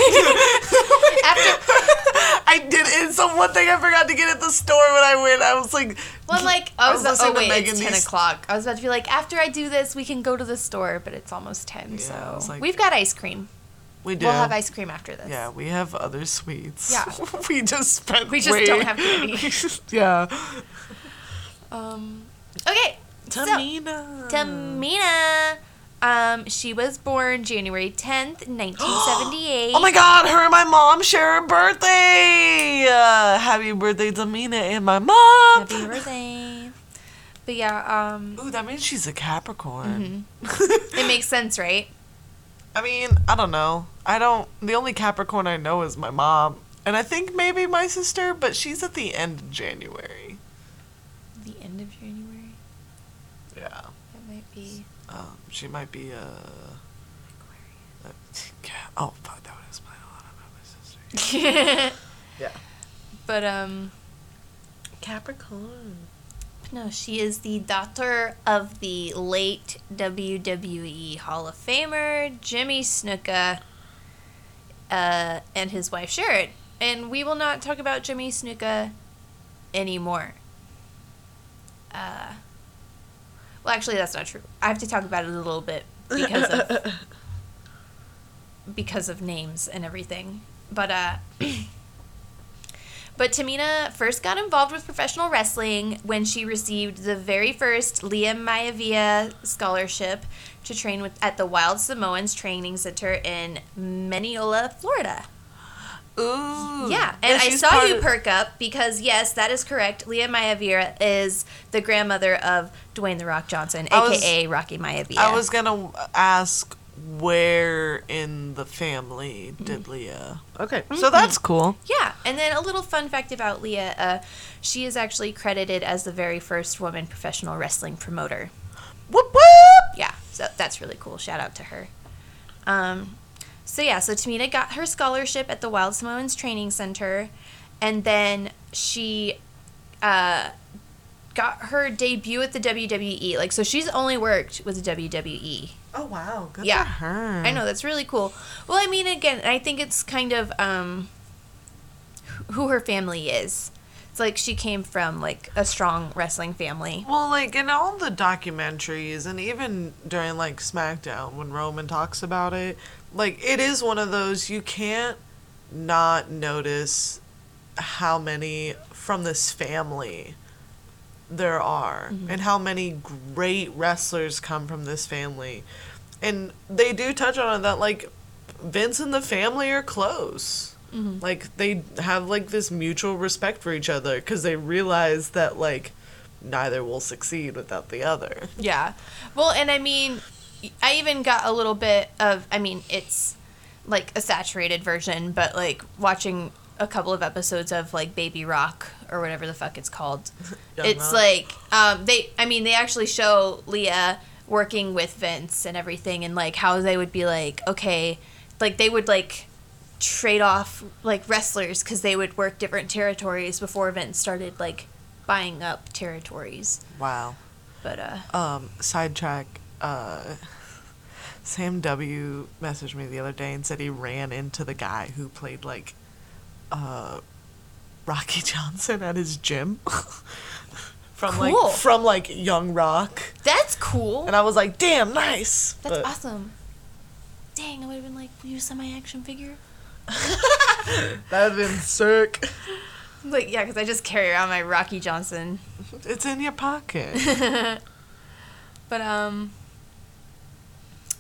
After, I did. It's the one thing I forgot to get at the store when I went. I was like, well, like, I I was, was oh wait, it's 10 Thee- o'clock. I was about to be like, after I do this, we can go to the store, but it's almost 10, Yeah, so. like- We've got ice cream. We do. We'll have ice cream after this. Yeah, we have other sweets. Yeah. we just spent. We just way- don't have candy. yeah. Um, okay. so- Tamina. Tamina. Um, she was born January 10th, 1978. Oh my God! Her and my mom share a birthday. Uh, happy birthday, Tamina and my mom. Happy birthday. But yeah, um, Ooh, that means she's a Capricorn. Mm-hmm. it makes sense, right? I mean, I don't know. I don't. The only Capricorn I know is my mom, and I think maybe my sister, but she's at the end of January. The end of January. Yeah. That might be. Um, she might be uh, uh yeah. Oh fuck, that would explain a lot about my sister. Yeah. but um, Capricorn. No, she is the daughter of the late WWE Hall of Famer Jimmy Snuka, uh, and his wife Sharon. And we will not talk about Jimmy Snuka anymore. Uh, well, actually, that's not true. I have to talk about it a little bit because of because of names and everything. But uh But Tamina first got involved with professional wrestling when she received the very first Leah Maivia scholarship to train with at the Wild Samoans Training Center in Minneola, Florida. Ooh. Yeah, and I saw you of- perk up because yes, that is correct. Leah Maivia is the grandmother of Dwayne the Rock Johnson, was- aka Rocky Maivia. I was gonna ask where in the family Mm-hmm. did Leah? Okay, so that's cool. Yeah, and then a little fun fact about Leah: uh, she is actually credited as the very first woman professional wrestling promoter. Whoop whoop. Yeah, so that's really cool. Shout out to her. Um, so yeah, so Tamina got her scholarship at the Wild Samoans Training Center, and then she uh, got her debut at the WWE. Like, so she's only worked with the WWE. Oh wow, good Yeah. for her. I know that's really cool. Well, I mean, again, I think it's kind of um, who her family is. It's like she came from like a strong wrestling family. Well, like in all the documentaries, and even during like SmackDown, when Roman talks about it, like it is one of those you can't not notice how many from this family there are, mm-hmm. and how many great wrestlers come from this family. And they do touch on it that like Vince and the family are close. Mm-hmm. Like they have like this mutual respect for each other because they realize that like neither will succeed without the other. Yeah. Well, and I mean, I even got a little bit of. I mean, it's like a saturated version, but like watching a couple of episodes of like Baby Rock or whatever the fuck it's called. It's Rock. like um, they. I mean, they actually show Leah working with Vince and everything, and like how they would be like, okay, like they would like trade off like wrestlers because they would work different territories before Vince started like buying up territories. Wow. But uh, Um, sidetrack. Uh, Sam W messaged me the other day and said he ran into the guy who played like uh Rocky Johnson at his gym. from Cool. like from like Young Rock. That's cool. And I was like, damn, nice. That's But awesome. Dang, I would have been like, will you send my action figure? That would have been sick. Like, yeah, because I just carry around my Rocky Johnson. It's in your pocket. But, um.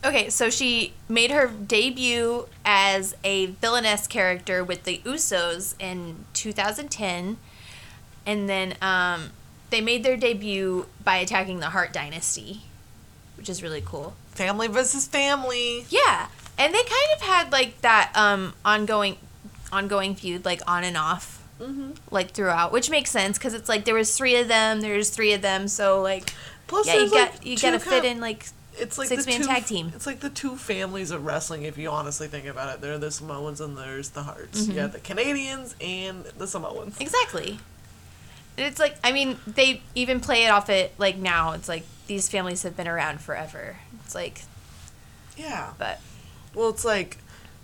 Okay, so she made her debut as a villainess character with the Usos in 2010. And then um, they made their debut by attacking the Hart Dynasty, which is really cool. family versus family. Yeah, and they kind of had like that um ongoing ongoing feud like on and off Mm-hmm. like throughout, which makes sense because it's like there was three of them, there's three of them, so like Plus, yeah, you like, you gotta fit kind- in like It's like six-man the two, tag team. It's like the two families of wrestling. If you honestly think about it, there are the Samoans and there's the Harts. Mm-hmm. Got the Canadians and the Samoans. exactly. And it's like I mean they even play it off it like now. It's like these families have been around forever. It's like, Yeah. but Well, it's like,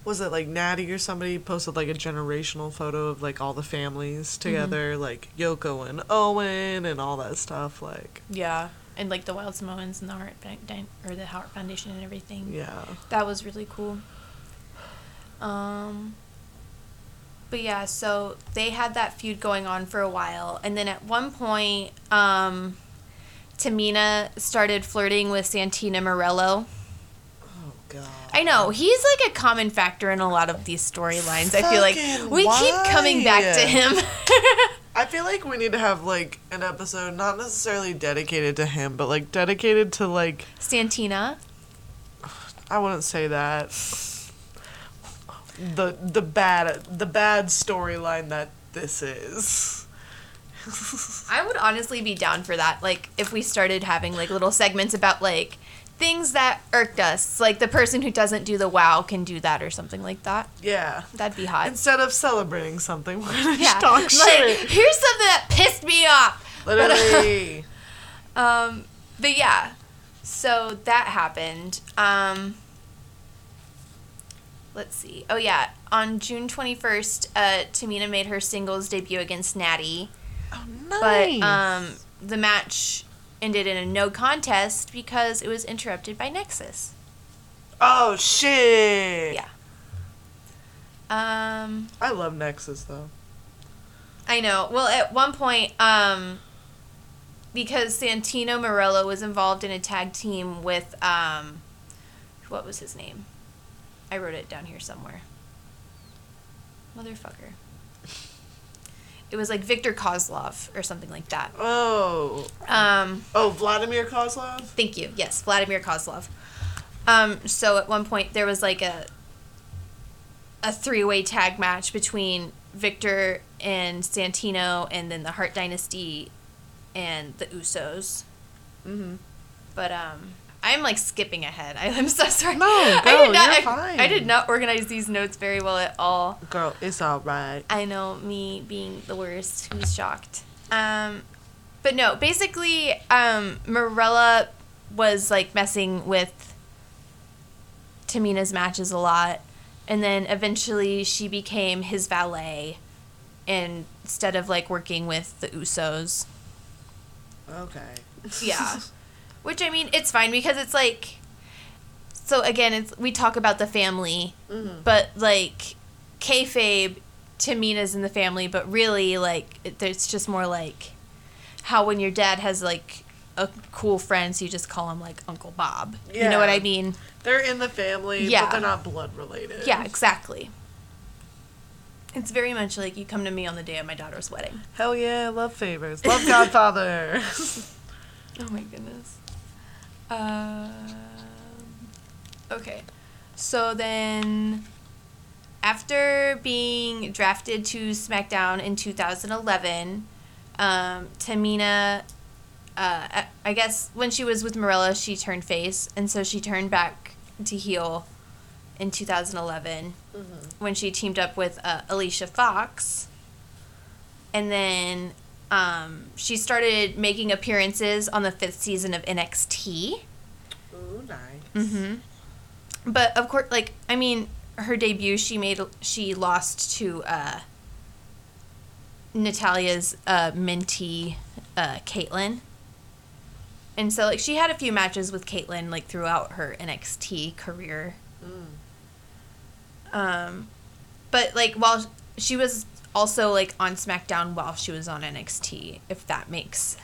was it like Natty or somebody posted like a generational photo of like all the families Mm-hmm. together, like Yoko and Owen and all that stuff. Like, yeah, and like the Wild Samoans and the Hart or the Hart Foundation and everything. yeah. That was really cool. Um, but yeah, so they had that feud going on for a while, and then at one point, um, Tamina started flirting with Santino Marella. Oh God. I know he's like a common factor in a lot of these storylines. I feel like we keep coming back to him. I feel like we need to have like an episode not necessarily dedicated to him, but like dedicated to like Santino. I wouldn't say that. The the bad the bad storyline that this is. I would honestly be down for that. Like if we started having like little segments about like things that irked us, like the person who doesn't do the wow can do that or something like that. Yeah. That'd be hot. Instead of celebrating something, we're gonna yeah. talk Like, shit. here's something that pissed me off. Literally. Um, but yeah, so that happened. Um, let's see. Oh yeah, on June twenty first, uh, Tamina made her singles debut against Natty. oh, But nice. um, the match ended in a no contest because it was interrupted by Nexus. oh shit. Yeah. Um, I love Nexus though. I know. Well, at one point, um, because Santino Marella was involved in a tag team with um, what was his name? I wrote it down here somewhere. Motherfucker. It was like Victor Kozlov or something like that. Oh. Um, Oh, Vladimir Kozlov? Thank you. Yes, Vladimir Kozlov. Um, so at one point there was like a a three way tag match between Victor and Santino, and then the Hart Dynasty and the Usos. Mm-hmm. But um, I'm like skipping ahead. I, I'm so sorry. No, I did not. you're fine. I did not organize these notes very well at all. Girl, it's alright. I know me being the worst. Who's shocked? Um, but no, basically, um, Marella was like messing with Tamina's matches a lot, and then eventually she became his valet, instead of like working with the Usos. Okay. Yeah, which I mean, it's fine because it's like. So again, it's we talk about the family, Mhm. but like kayfabe, Tamina's in the family, but really like it, it's just more like how when your dad has like a cool friend, so you just call him like Uncle Bob. You know what I mean? They're in the family, Yeah. but they're not blood related. Yeah, exactly. It's very much like you come to me on the day of my daughter's wedding. Hell yeah, love favors. Love Godfather. Oh my goodness. Um, okay. So then, after being drafted to SmackDown in 2011, um, Tamina, uh, I- guess when she was with Marella, she turned face, and so she turned back to heel in 2011 when she teamed up with uh, Alicia Fox. And then um, she started making appearances on the fifth season of NXT. Ooh, nice. Mm-hmm. but of course, like I mean, her debut, she made she lost to uh, Natalya's uh, mentee, uh, Kaitlyn. And so, like, she had a few matches with Kaitlyn, like, throughout her NXT career. Um, but, like, while she was also, like, on SmackDown while she was on NXT, if that makes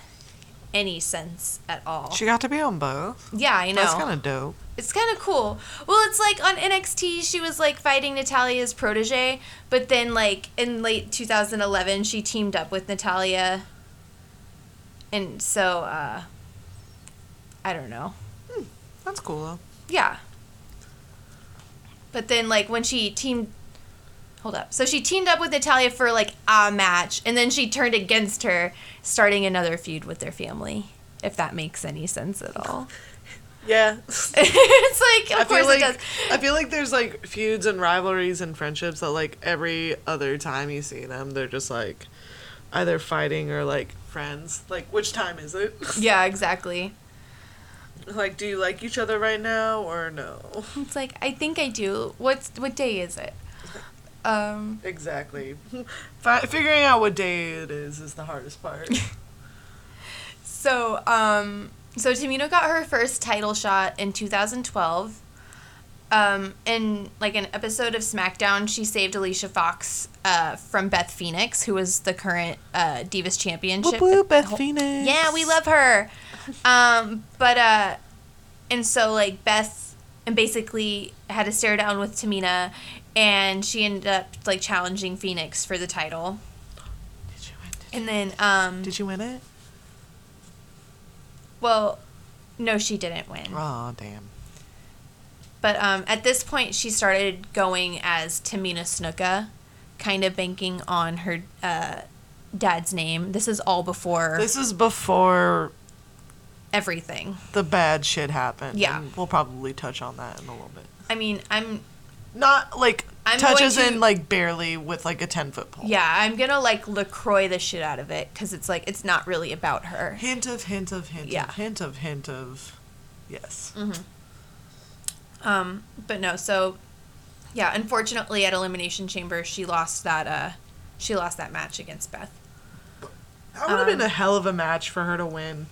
any sense at all. She got to be on both. yeah, I know. That's kind of dope. It's kind of cool. Well, it's like on NXT, she was like fighting Natalya's protege, but then like in late 2011, she teamed up with Natalia. And so, uh, I don't know. That's cool though. Yeah. But then, like, when she teamed. Hold up. So she teamed up with Natalya for like a match, and then she turned against her, starting another feud with their family. If that makes any sense at all. Yeah. it's like, of I course like it does. I feel like there's like feuds and rivalries and friendships that like every other time you see them, they're just like either fighting or like friends. Like which time is it? Yeah, exactly. like do you like each other right now or no? It's like I think I do. What's what day is it? Um, Exactly. Fi- figuring out what day it is is the hardest part. so um, so Tamina got her first title shot in 2012. Um, in like an episode of SmackDown, she saved Alicia Fox uh, from Beth Phoenix, who was the current uh, Divas Championship. Whoop whoop, Beth Hol- Phoenix. Yeah, we love her. Um, but uh, and so like Beth and basically had to stare down with Tamina, and she ended up like challenging Phoenix for the title. Did you win? And then um, Did you win it? well, no, she didn't win. Oh damn. But um, at this point, she started going as Tamina Snuka, kind of banking on her uh, dad's name. This is all before This is before everything. the bad shit happened. Yeah. and we'll probably touch on that in a little bit. I mean, I'm Not like I'm touches going to- in like barely with like a ten foot pole. yeah, I'm gonna like Lacroix the shit out of it because it's like it's not really about her. Hint of hint of hint Yeah. of hint of hint of yes. Um, but no, so yeah, unfortunately at Elimination Chamber she lost that uh she lost that match against Beth. That would have been Um, a hell of a match for her to win.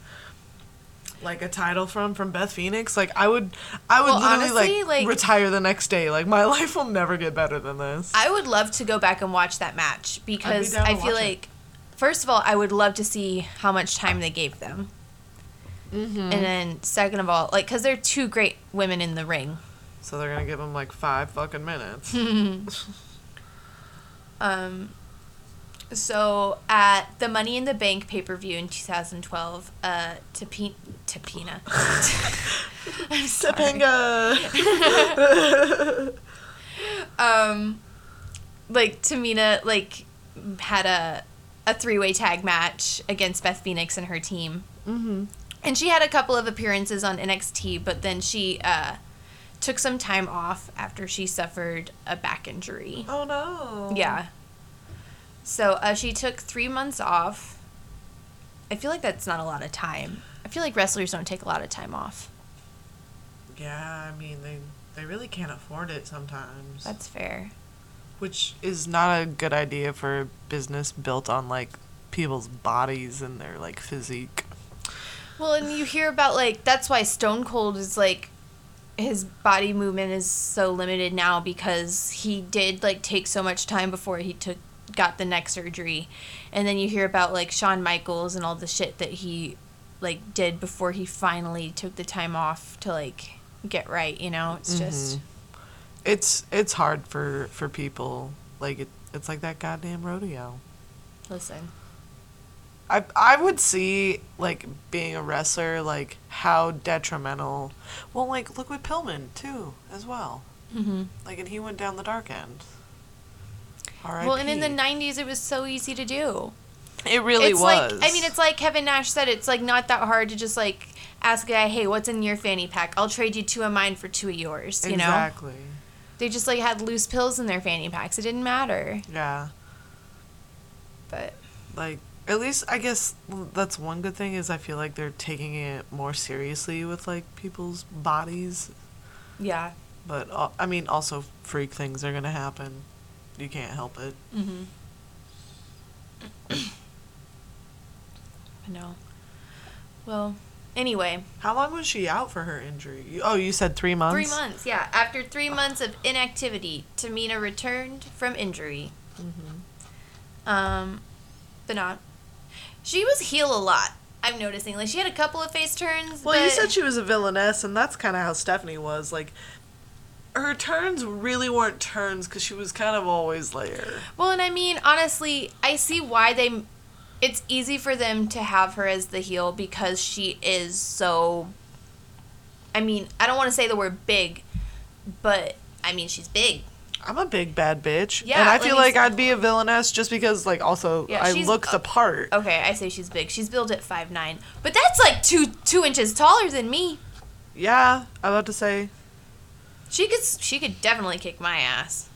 Like a title from from Beth Phoenix, like I would, I would Well, literally honestly, like, like- retire the next day. Like my life will never get better than this. I would love to go back and watch that match because to I feel watch it. like first of all, I would love to see how much time they gave them. mm-hmm. And then second of all, like cuz they're two great women in the ring. So they're gonna give them like five fucking minutes. Um, so at the Money in the Bank pay per view in 2012, uh, Tapi- Tapina. I'm sorry. Topanga. Um, like Tamina like had a a three way tag match against Beth Phoenix and her team, mm-hmm. and she had a couple of appearances on NXT, but then she uh, took some time off after she suffered a back injury. Oh no. Yeah. So uh, she took three months off. I feel like that's not a lot of time. I feel like wrestlers don't take a lot of time off. Yeah, I mean they they really can't afford it sometimes. That's fair. Which is not a good idea for a business built on like people's bodies and their like physique. Well, and you hear about like that's why Stone Cold is like his body movement is so limited now because he did like take so much time before he took got the neck surgery. And then you hear about like Shawn Michaels and all the shit that he like did before he finally took the time off to like get right, you know? It's just It's it's hard for for people like it, it's like that goddamn rodeo. listen. I I would see like being a wrestler like how detrimental. Well, like look with Pillman too as well. Mhm. Like and he went down the dark end. R.I.P. Well, and in the 90s it was so easy to do. it really it's was. like I mean, it's like Kevin Nash said. It's like not that hard to just like ask a guy, "Hey, what's in your fanny pack? I'll trade you two of mine for two of yours." You know, exactly. they just like had loose pills in their fanny packs. It didn't matter. Yeah. But like at least I guess that's one good thing is I feel like they're taking it more seriously with like people's bodies. yeah, But I mean, also freak things are gonna happen. You can't help it. Mm-hmm. no. Well, anyway, How long was she out for her injury? You- Oh, you said three months. three months. Yeah, after three months of inactivity, Tamina returned from injury. Mm-hmm. Um, but not. She was heel a lot. I'm noticing. Like she had a couple of face turns. Well, you said she was a villainess, and that's kind of how Stephanie was. Like, her turns really weren't turns because she was kind of always there. Well, and I mean, honestly, I see why they. It's easy for them to have her as the heel because she is so. I mean, I don't want to say the word big, but I mean she's big. I'm a big bad bitch, Yeah, and I feel like I'd be a villainess just because, like, also Yeah, I look the part. Okay, I say she's big. She's built at five nine, but that's like two two inches taller than me. Yeah, I was about to say She could she could definitely kick my ass.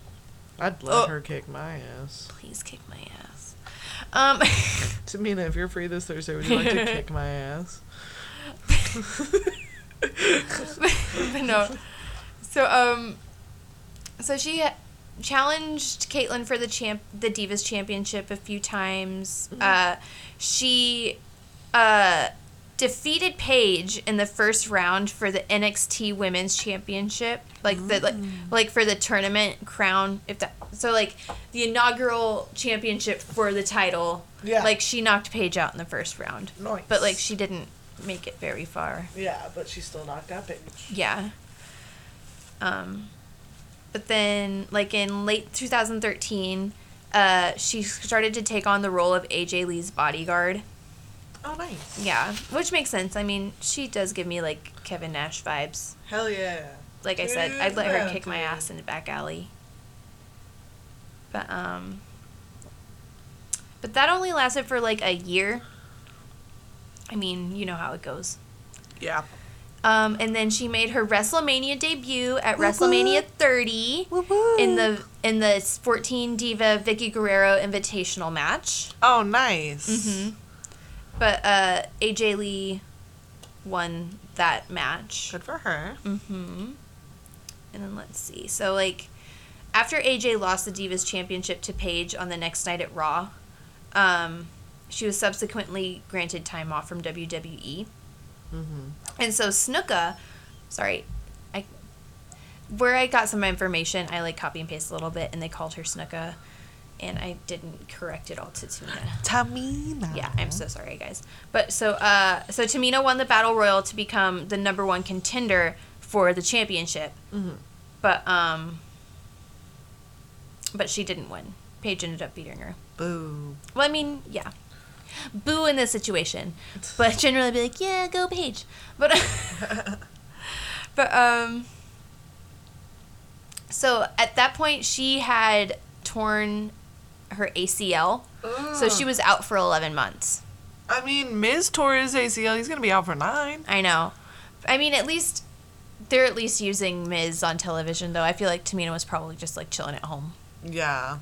I'd let Oh. her kick my ass. Please kick my ass. Um. Tamina, if you're free this Thursday, would you like to kick my ass? but no. So um, so she challenged Kaitlyn for the champ, the Divas Championship a few times. Uh, she uh defeated Paige in the first round for the NXT Women's Championship, like the like like for the tournament crown. If that so like the inaugural championship for the title. Yeah. Like she knocked Paige out in the first round. Nice. But like she didn't make it very far. Yeah, but she still knocked out Paige. Yeah. Um, but then, like in late 2013, uh, she started to take on the role of AJ Lee's bodyguard. Oh, nice. Yeah, which makes sense. I mean, she does give me like Kevin Nash vibes. Hell yeah. Like I said, I'd let her kick my ass in the back alley. But um, but that only lasted for like a year. I mean, you know how it goes. Yeah. Um, and then she made her WrestleMania debut at WrestleMania 30 in the in the 14 Diva Vickie Guerrero Invitational match. Oh, nice. Mm-hmm. But uh, AJ Lee won that match. Good for her. Mm-hmm. And then let's see. So like after AJ lost the Divas Championship to Paige on the next night at Raw, um, she was subsequently granted time off from WWE. Mm-hmm. And so Snuka, sorry, I where I got some information, I like copy and paste a little bit, and they called her Snuka, and I didn't correct it all to Tamina. Tamina. Yeah, I'm so sorry, guys. But so, uh, so Tamina won the battle royal to become the number one contender for the championship, Mm-hmm. but um, but she didn't win. Paige ended up beating her. Boo. Well, I mean, yeah. Boo in this situation. But generally be like, yeah, go Paige. But but um so at that point she had torn her ACL. So she was out for 11 months. I mean, Miz tore his ACL. He's gonna be out for nine. I know. I mean, at least they're at least using Miz on television though. I feel like Tamina was probably just like chilling at home. Yeah.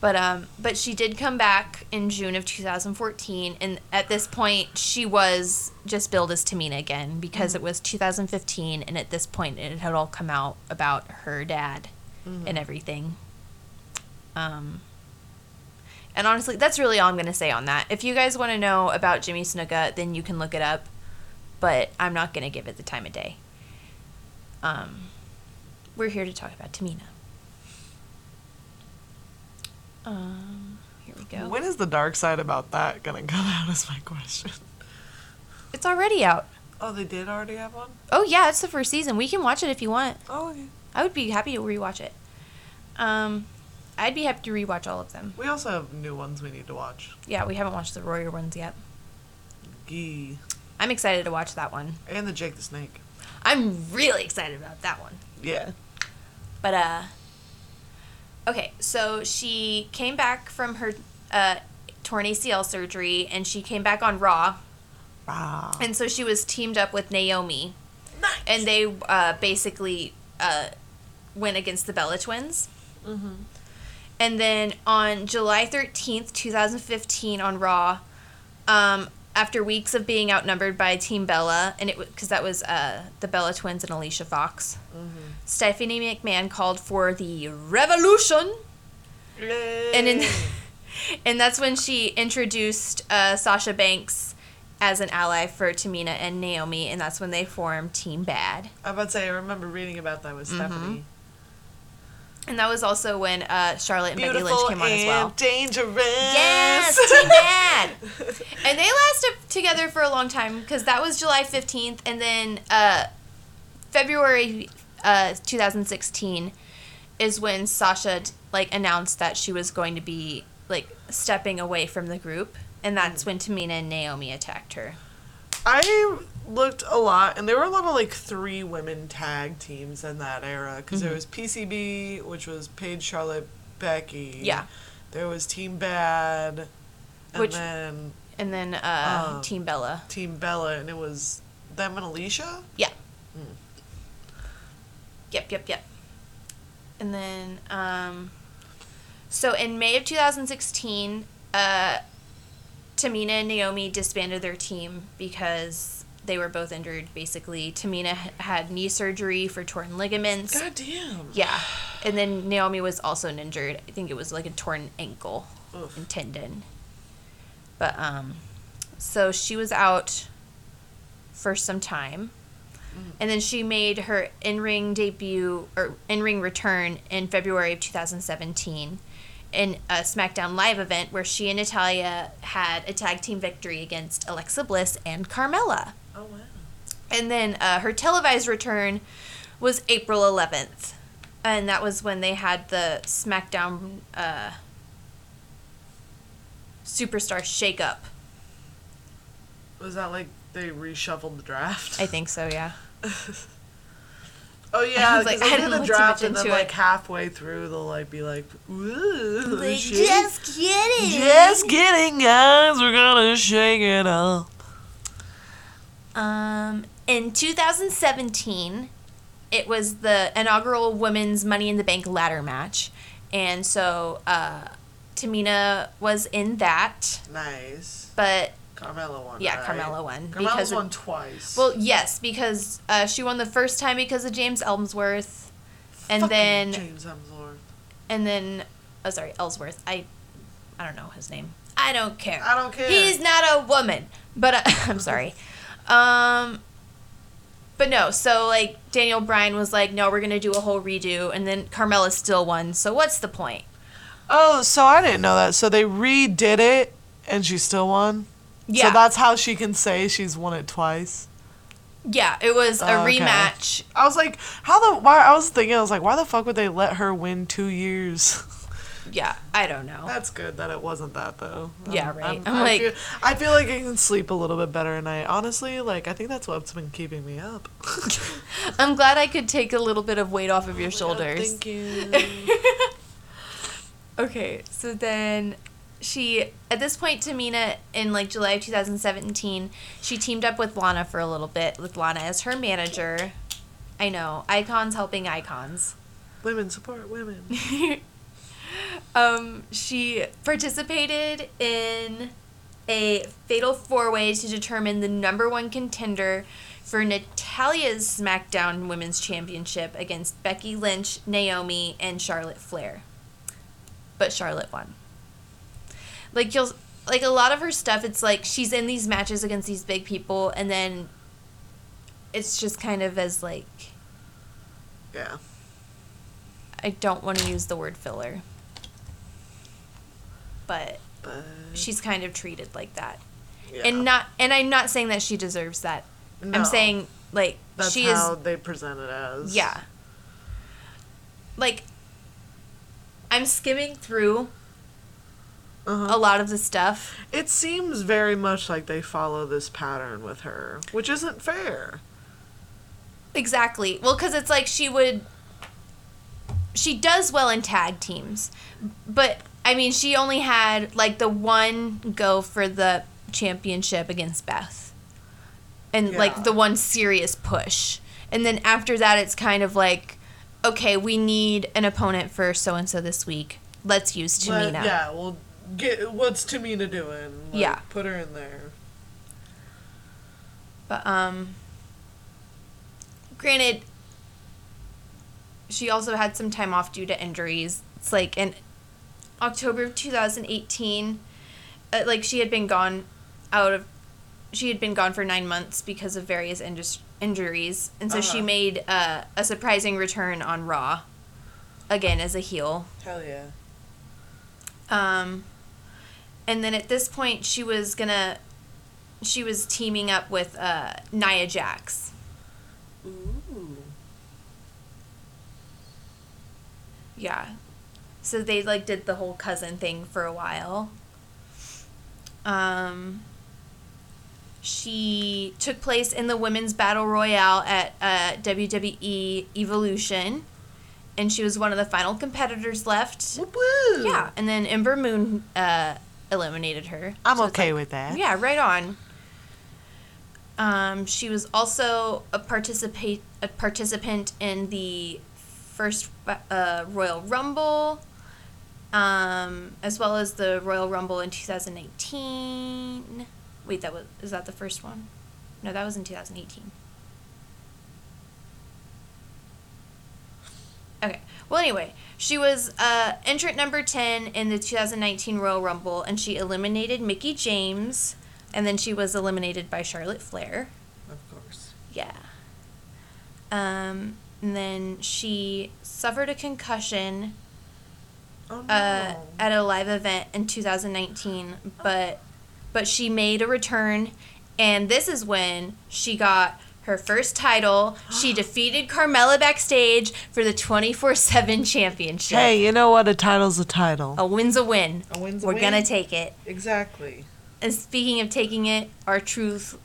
But um, but she did come back in June of 2014, and at this point, she was just billed as Tamina again because it was 2015, and at this point, it had all come out about her dad and everything. Um, and honestly, that's really all I'm gonna say on that. If you guys want to know about Jimmy Snuka, then you can look it up, but I'm not gonna give it the time of day. Um, we're here to talk about Tamina. Um, here we go. When is the dark side about that gonna come out? Is my question. It's already out. Oh, they did already have one. Oh yeah, it's the first season. We can watch it if you want. Oh, okay. I would be happy to rewatch it. Um, I'd be happy to rewatch all of them. We also have new ones we need to watch. Yeah, we haven't watched the Royer ones yet. Gee. I'm excited to watch that one. And the Jake the Snake. I'm really excited about that one. Yeah. But uh Okay, so she came back from her uh torn ACL surgery and she came back on Raw. Ah. And so she was teamed up with Naomi. Nice. And they uh basically uh went against the Bella twins. Mm-hmm. And then on July 13th, 2015 on Raw, um, after weeks of being outnumbered by Team Bella, and it because that was uh, the Bella twins and Alicia Fox, Stephanie McMahon called for the revolution, and in, and that's when she introduced uh, Sasha Banks as an ally for Tamina and Naomi, and that's when they formed Team Bad. I am about to say I remember reading about that with Stephanie. And that was also when uh, Charlotte and Beautiful Becky Lynch came on as well. dangerous. Yes, Team Bad. and they lasted together for a long time because that was July 15th, and then uh, February uh, 2016 is when Sasha like announced that she was going to be like stepping away from the group, and that's when Tamina and Naomi attacked her. I looked a lot, and there were a lot of like three women tag teams in that era because Mm-hmm. there was PCB, which was Paige, Charlotte, Becky. Yeah. There was Team Bad, and Which- then And then uh, Oh. Team Bella. Team Bella, and it was them and Alicia. Yeah. Yep, yep, yep. And then, um, so in May of 2016, uh, Tamina and Naomi disbanded their team because they were both injured. Basically, Tamina had knee surgery for torn ligaments. God damn. Yeah. And then Naomi was also injured. I think it was like a torn ankle Oof. and tendon. But um so she was out for some time. And then she made her in-ring debut or in-ring return in February of 2017 in a SmackDown Live event where she and Natalya had a tag team victory against Alexa Bliss and Carmella. Oh wow. And then uh, her televised return was April 11th. And that was when they had the SmackDown uh, Superstar shakeup. Was that like they reshuffled the draft? I think so, yeah. oh yeah, was like, because I didn't the draft and then into like it. halfway through they'll like be like, ooh, Like, just kidding. Just kidding, guys. We're gonna shake it up. Um, in 2017, it was the inaugural Women's Money in the Bank ladder match. And so uh, Tamina was in that, Nice. but Carmella won. Yeah, right? Carmella won, Carmella's because of- won twice. Well, yes, because uh, she won the first time because of James Elmsworth, and Fucking then James Hemsworth. and then oh sorry Ellsworth. I I don't know his name. I don't care. I don't care. He's not a woman, but uh, I'm sorry. Um, but no. So like Daniel Bryan was like, no, we're gonna do a whole redo, and then Carmella still won. So what's the point? Oh, so I didn't know that. So they redid it, and she still won. Yeah, So that's how she can say she's won it twice. yeah. It was a Oh, okay. rematch. I was like, how the? Why? I was thinking, I was like, why the fuck would they let her win two years? Yeah, I don't know. That's good that it wasn't that though. Yeah, I'm- right. I'm, I'm I like- feel, I feel like I can sleep a little bit better at night. Honestly, like I think that's what's been keeping me up. I'm glad I could take a little bit of weight off of your oh shoulders. Thank you. Okay, so then she at this point Tamina in like July of 2017, she teamed up with Lana for a little bit with Lana as her manager. I know, icons helping icons. women support women. Um, she participated in a fatal four way to determine the number one contender for Natalya's SmackDown Women's Championship against Becky Lynch, Naomi, and Charlotte Flair. But Charlotte won. Like you'll like a lot of her stuff it's like she's in these matches against these big people and then it's just kind of as like Yeah. I don't want to use the word filler. But But she's kind of treated like that. yeah. And not and I'm not saying that she deserves that. No. I'm saying like that's she how is they present it as. yeah. Like I'm skimming through Uh-huh. a lot of the stuff. It seems very much like they follow this pattern with her, which isn't fair. Exactly. Well, cuz it's like she would she does well in tag teams. But I mean, she only had like the one go for the championship against Beth. And Yeah. like the one serious push. And then after that it's kind of like okay, we need an opponent for so and so this week. Let's use Tamina. yeah, well, get what's Tamina doing? Like, Yeah. Put her in there. But um granted she also had some time off due to injuries. It's like in October of 2018 uh, like she had been gone out of she had been gone for 9 months because of various indus- injuries. And so she Uh-huh. made uh, a surprising return on Raw again as a heel. Hell yeah. Um, and then at this point, she was gonna, she was teaming up with uh, Nia Jax. Ooh. Yeah, so they like did the whole cousin thing for a while. Um, she took place in the women's battle royale at uh, WWE Evolution, and she was one of the final competitors left. Whoop. Yeah, and then Ember Moon uh, eliminated her. I'm So okay like- with that. Yeah, right on. Um, she was also a participate a participant in the first uh, Royal Rumble, um, as well as the Royal Rumble in 2019. Wait, that was is that the first one? No, that was in 2018. Okay. Well, anyway, she was uh, entrant number 10 in the 2019 Royal Rumble, and she eliminated Mickie James, and then she was eliminated by Charlotte Flair. Of course. Yeah. Um, and then she suffered a concussion Oh no. uh, at a live event in 2019, but but she made a return, and this is when she got her first title. She defeated Carmella backstage for the 24/7 championship. hey, you know what? A title's a title. A win's a win. A win's a win. We're gonna take it. Exactly. And speaking of taking it, R-Truth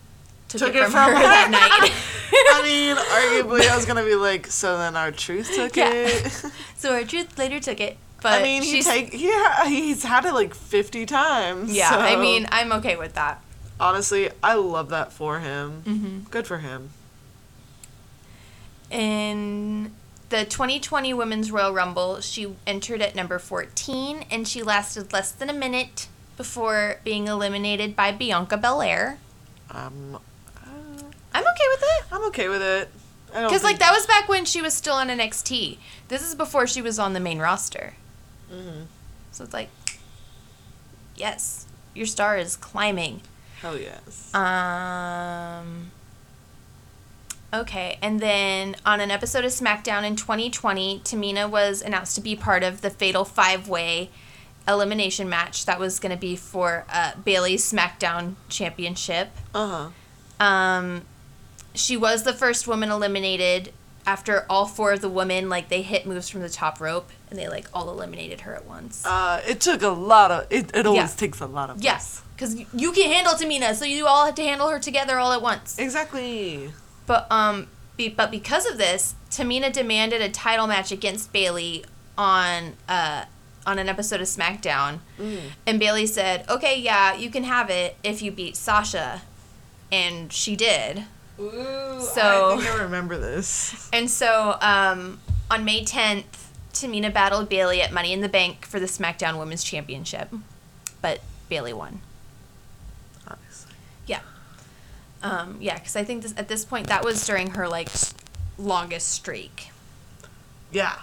took, Took it, it from, from her, her. that night. I mean, arguably, I was gonna be like, so then R-Truth took Yeah. it. so R-Truth later took it, but I mean, he take he's had it like fifty times. yeah. I mean, I'm okay with that. honestly, I love that for him. hmm Good for him. In the 2020 Women's Royal Rumble, she entered at number 14 and she lasted less than a minute before being eliminated by Bianca Belair. Um, uh, I'm okay with it. I'm okay with it. Because, like, that was back when she was still on NXT. This is before she was on the main roster. Mhm. So it's like, yes, your star is climbing. Hell yes. Um. Okay, and then on an episode of SmackDown in 2020, Tamina was announced to be part of the Fatal Five Way elimination match that was going to be for uh, Bayley's SmackDown Championship. Uh huh. Um, she was the first woman eliminated after all four of the women like they hit moves from the top rope and they like all eliminated her at once. Uh, it took a lot of. It, it always Yeah. takes a lot of. yes, because you can handle Tamina, so you all have to handle her together all at once. Exactly. But um, be, but because of this, Tamina demanded a title match against Bayley on uh on an episode of SmackDown, Mm. and Bayley said, "Okay, yeah, you can have it if you beat Sasha," and she did. Ooh, So- I think I remember this. And so um, on May 10th, Tamina battled Bayley at Money in the Bank for the SmackDown Women's Championship, but Bayley won. Obviously. Yeah. Um, yeah, because I think this, at this point that was during her like longest streak. Yeah.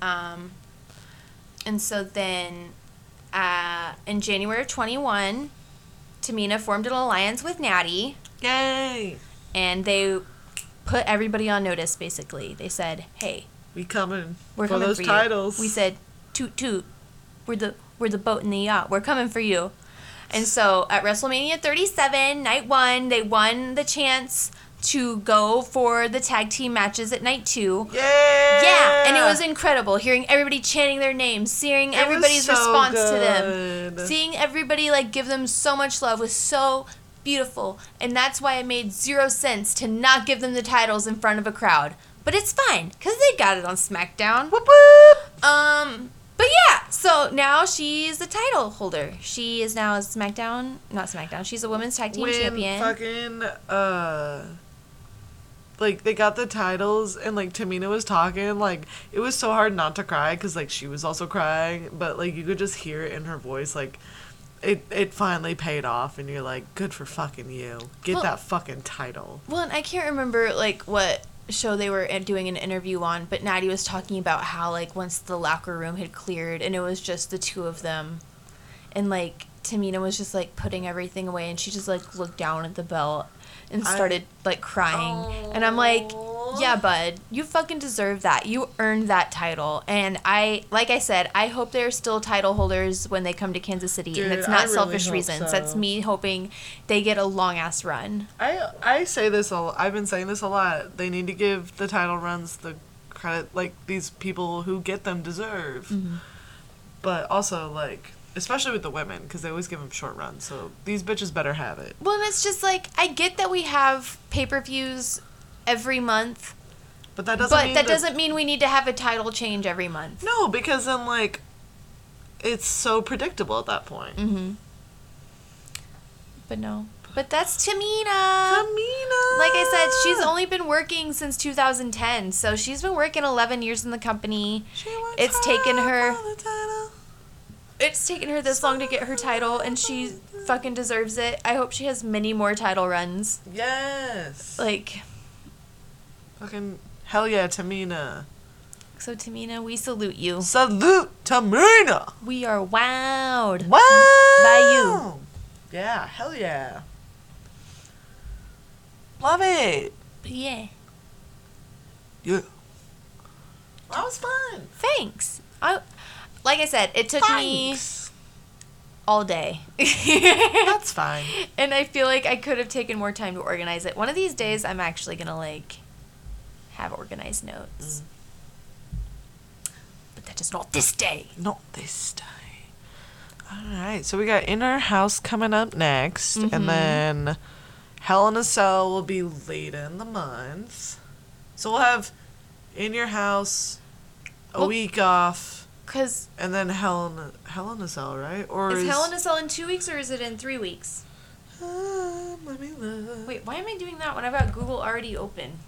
Um, and so then uh, in January of 21, Tamina formed an alliance with Natty, Yay. and they put everybody on notice basically. They said, hey, We coming we're for coming those for titles. you. We said, toot toot, we're the, we're the boat in the yacht. We're coming for you. And so at WrestleMania 37, night one, they won the chance to go for the tag team matches at night two. Yeah. Yeah, and it was incredible hearing everybody chanting their names, seeing everybody's so response to them, seeing everybody like give them so much love was so beautiful, and that's why it made zero sense to not give them the titles in front of a crowd. But it's fine because they got it on SmackDown. Whoop whoop. Um, but yeah, so now she's the title holder. She is now a SmackDown, not SmackDown. She's a women's tag team when champion. fucking uh like they got the titles and like Tamina was talking like it was so hard not to cry because like she was also crying but like you could just hear it in her voice like it it finally paid off, and you're like, good for fucking you. Get Well- that fucking title. Well, and I can't remember like what show they were uh, doing an interview on, but Natty was talking about how like once the locker room had cleared and it was just the two of them, and like Tamina was just like putting everything away, and she just like looked down at the belt and I- started like crying, and I'm like, yeah, bud, you fucking deserve that. You earned that title, and I, like I said, I hope they're still title holders when they come to Kansas City, Dude, and it's not really selfish reasons. so. That's me hoping they get a long ass run. I I say this a l- I've been saying this a lot. They need to give the title runs the credit like these people who get them deserve. Mm-hmm. But also like especially with the women because they always give them short runs. So these bitches better have it. Well, and it's just like I get that we have pay per views every month, But that doesn't but mean that doesn't mean we need to have a title change every month. No, because then like it's so predictable at that point. Mm-hmm. But no. But that's Tamina. Tamina. Like I said, she's only been working since 2010, so she's been working 11 years in the company. She wants it's taken her- for the title. It's taken her this long to get her title, and she fucking deserves it. I hope she has many more title runs. Yes. Like, fucking hell yeah, Tamina. so Tamina, we salute you. Salute Tamina. We are wowed. Wow. By you. Yeah, hell yeah. Love it. Yeah. Yeah. That was fun. Thanks. I, like I said, it took me all day. That's fine. and I feel like I could have taken more time to organize it. One of these days, I'm actually gonna like have organized notes. But that is not this day. Not this day. All right, so we got In Your House coming up next, Mhm. and then Hell in a Cell will be later in the month. So we'll have In Your House, a Well- week off, Cause and then Hell in a, Hell in a Cell, right? Or is Hell in a Cell in two weeks or is it in three weeks? Look. Wait, why am I doing that when I've got Google already open?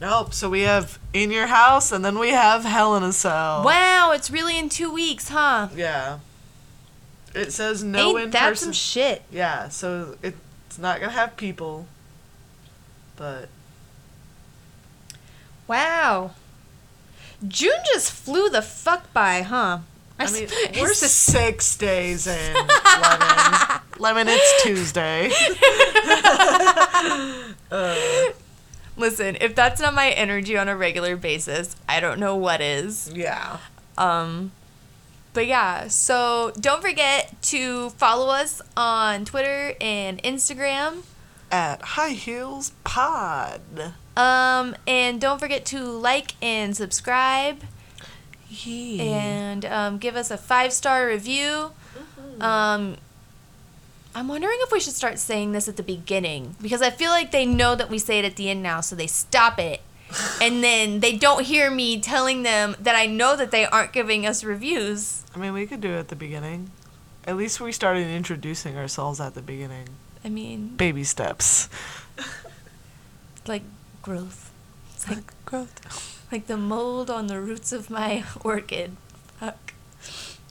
Nope. So we have In Your House, and then we have Hell in a Cell. Wow, it's really in two weeks, huh? Yeah. It says no Ain't in that person. some shit? yeah, so it's not gonna have people, but Wow. June just flew the fuck by, huh? I mean we're six days in. Lemon, Lemon, it's Tuesday. uh, Listen, if that's not my energy on a regular basis, I don't know what is. yeah. Um but yeah, so don't forget to follow us on Twitter and Instagram. At High Heels Pod. Um and don't forget to like and subscribe Yeah. and um, give us a five-star review. Um I'm wondering if we should start saying this at the beginning because I feel like they know that we say it at the end now, so they stop it. and then they don't hear me telling them that I know that they aren't giving us reviews. I mean, we could do it at the beginning. At least we started introducing ourselves at the beginning. I mean, Baby steps. like growth. It's like growth. like the mold on the roots of my orchid.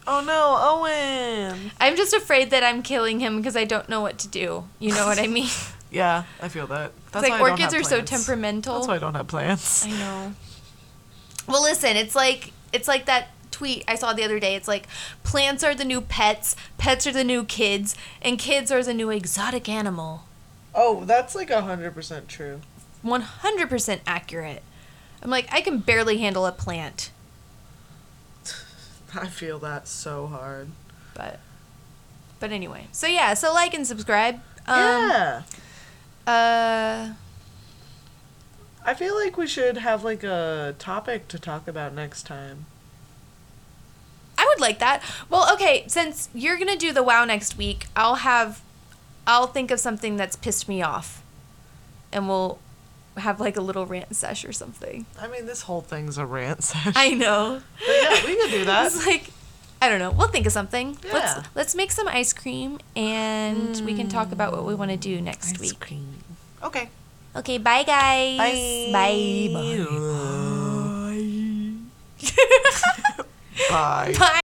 Oh no, Owen. I'm just afraid that I'm killing him because I don't know what to do. You know what I mean? Yeah, I feel that. That's it's why like I don't orchids have are so temperamental. That's why I don't have plants. I know. Well, listen, it's like it's like that tweet I saw the other day. It's like plants are the new pets, pets are the new kids, and kids are the new exotic animal. Oh, that's like hundred percent true. 100% accurate. I'm like, I can barely handle a plant, I feel that so hard. but but anyway. So yeah, so like and subscribe. Um yeah. uh I feel like we should have like a topic to talk about next time. I would like that. Well, okay, since you're going to do the wow next week, I'll have I'll think of something that's pissed me off. And we'll have like a little rant sesh or something. I mean, this whole thing's a rant sesh. I know. But yeah, we could do that. It's like I don't know. We'll think of something. Yeah. Let's let's make some ice cream and we can talk about what we want to do next week. Ice week. cream. Okay. Okay, bye guys. Bye. Bye. Bye. Bye. Bye.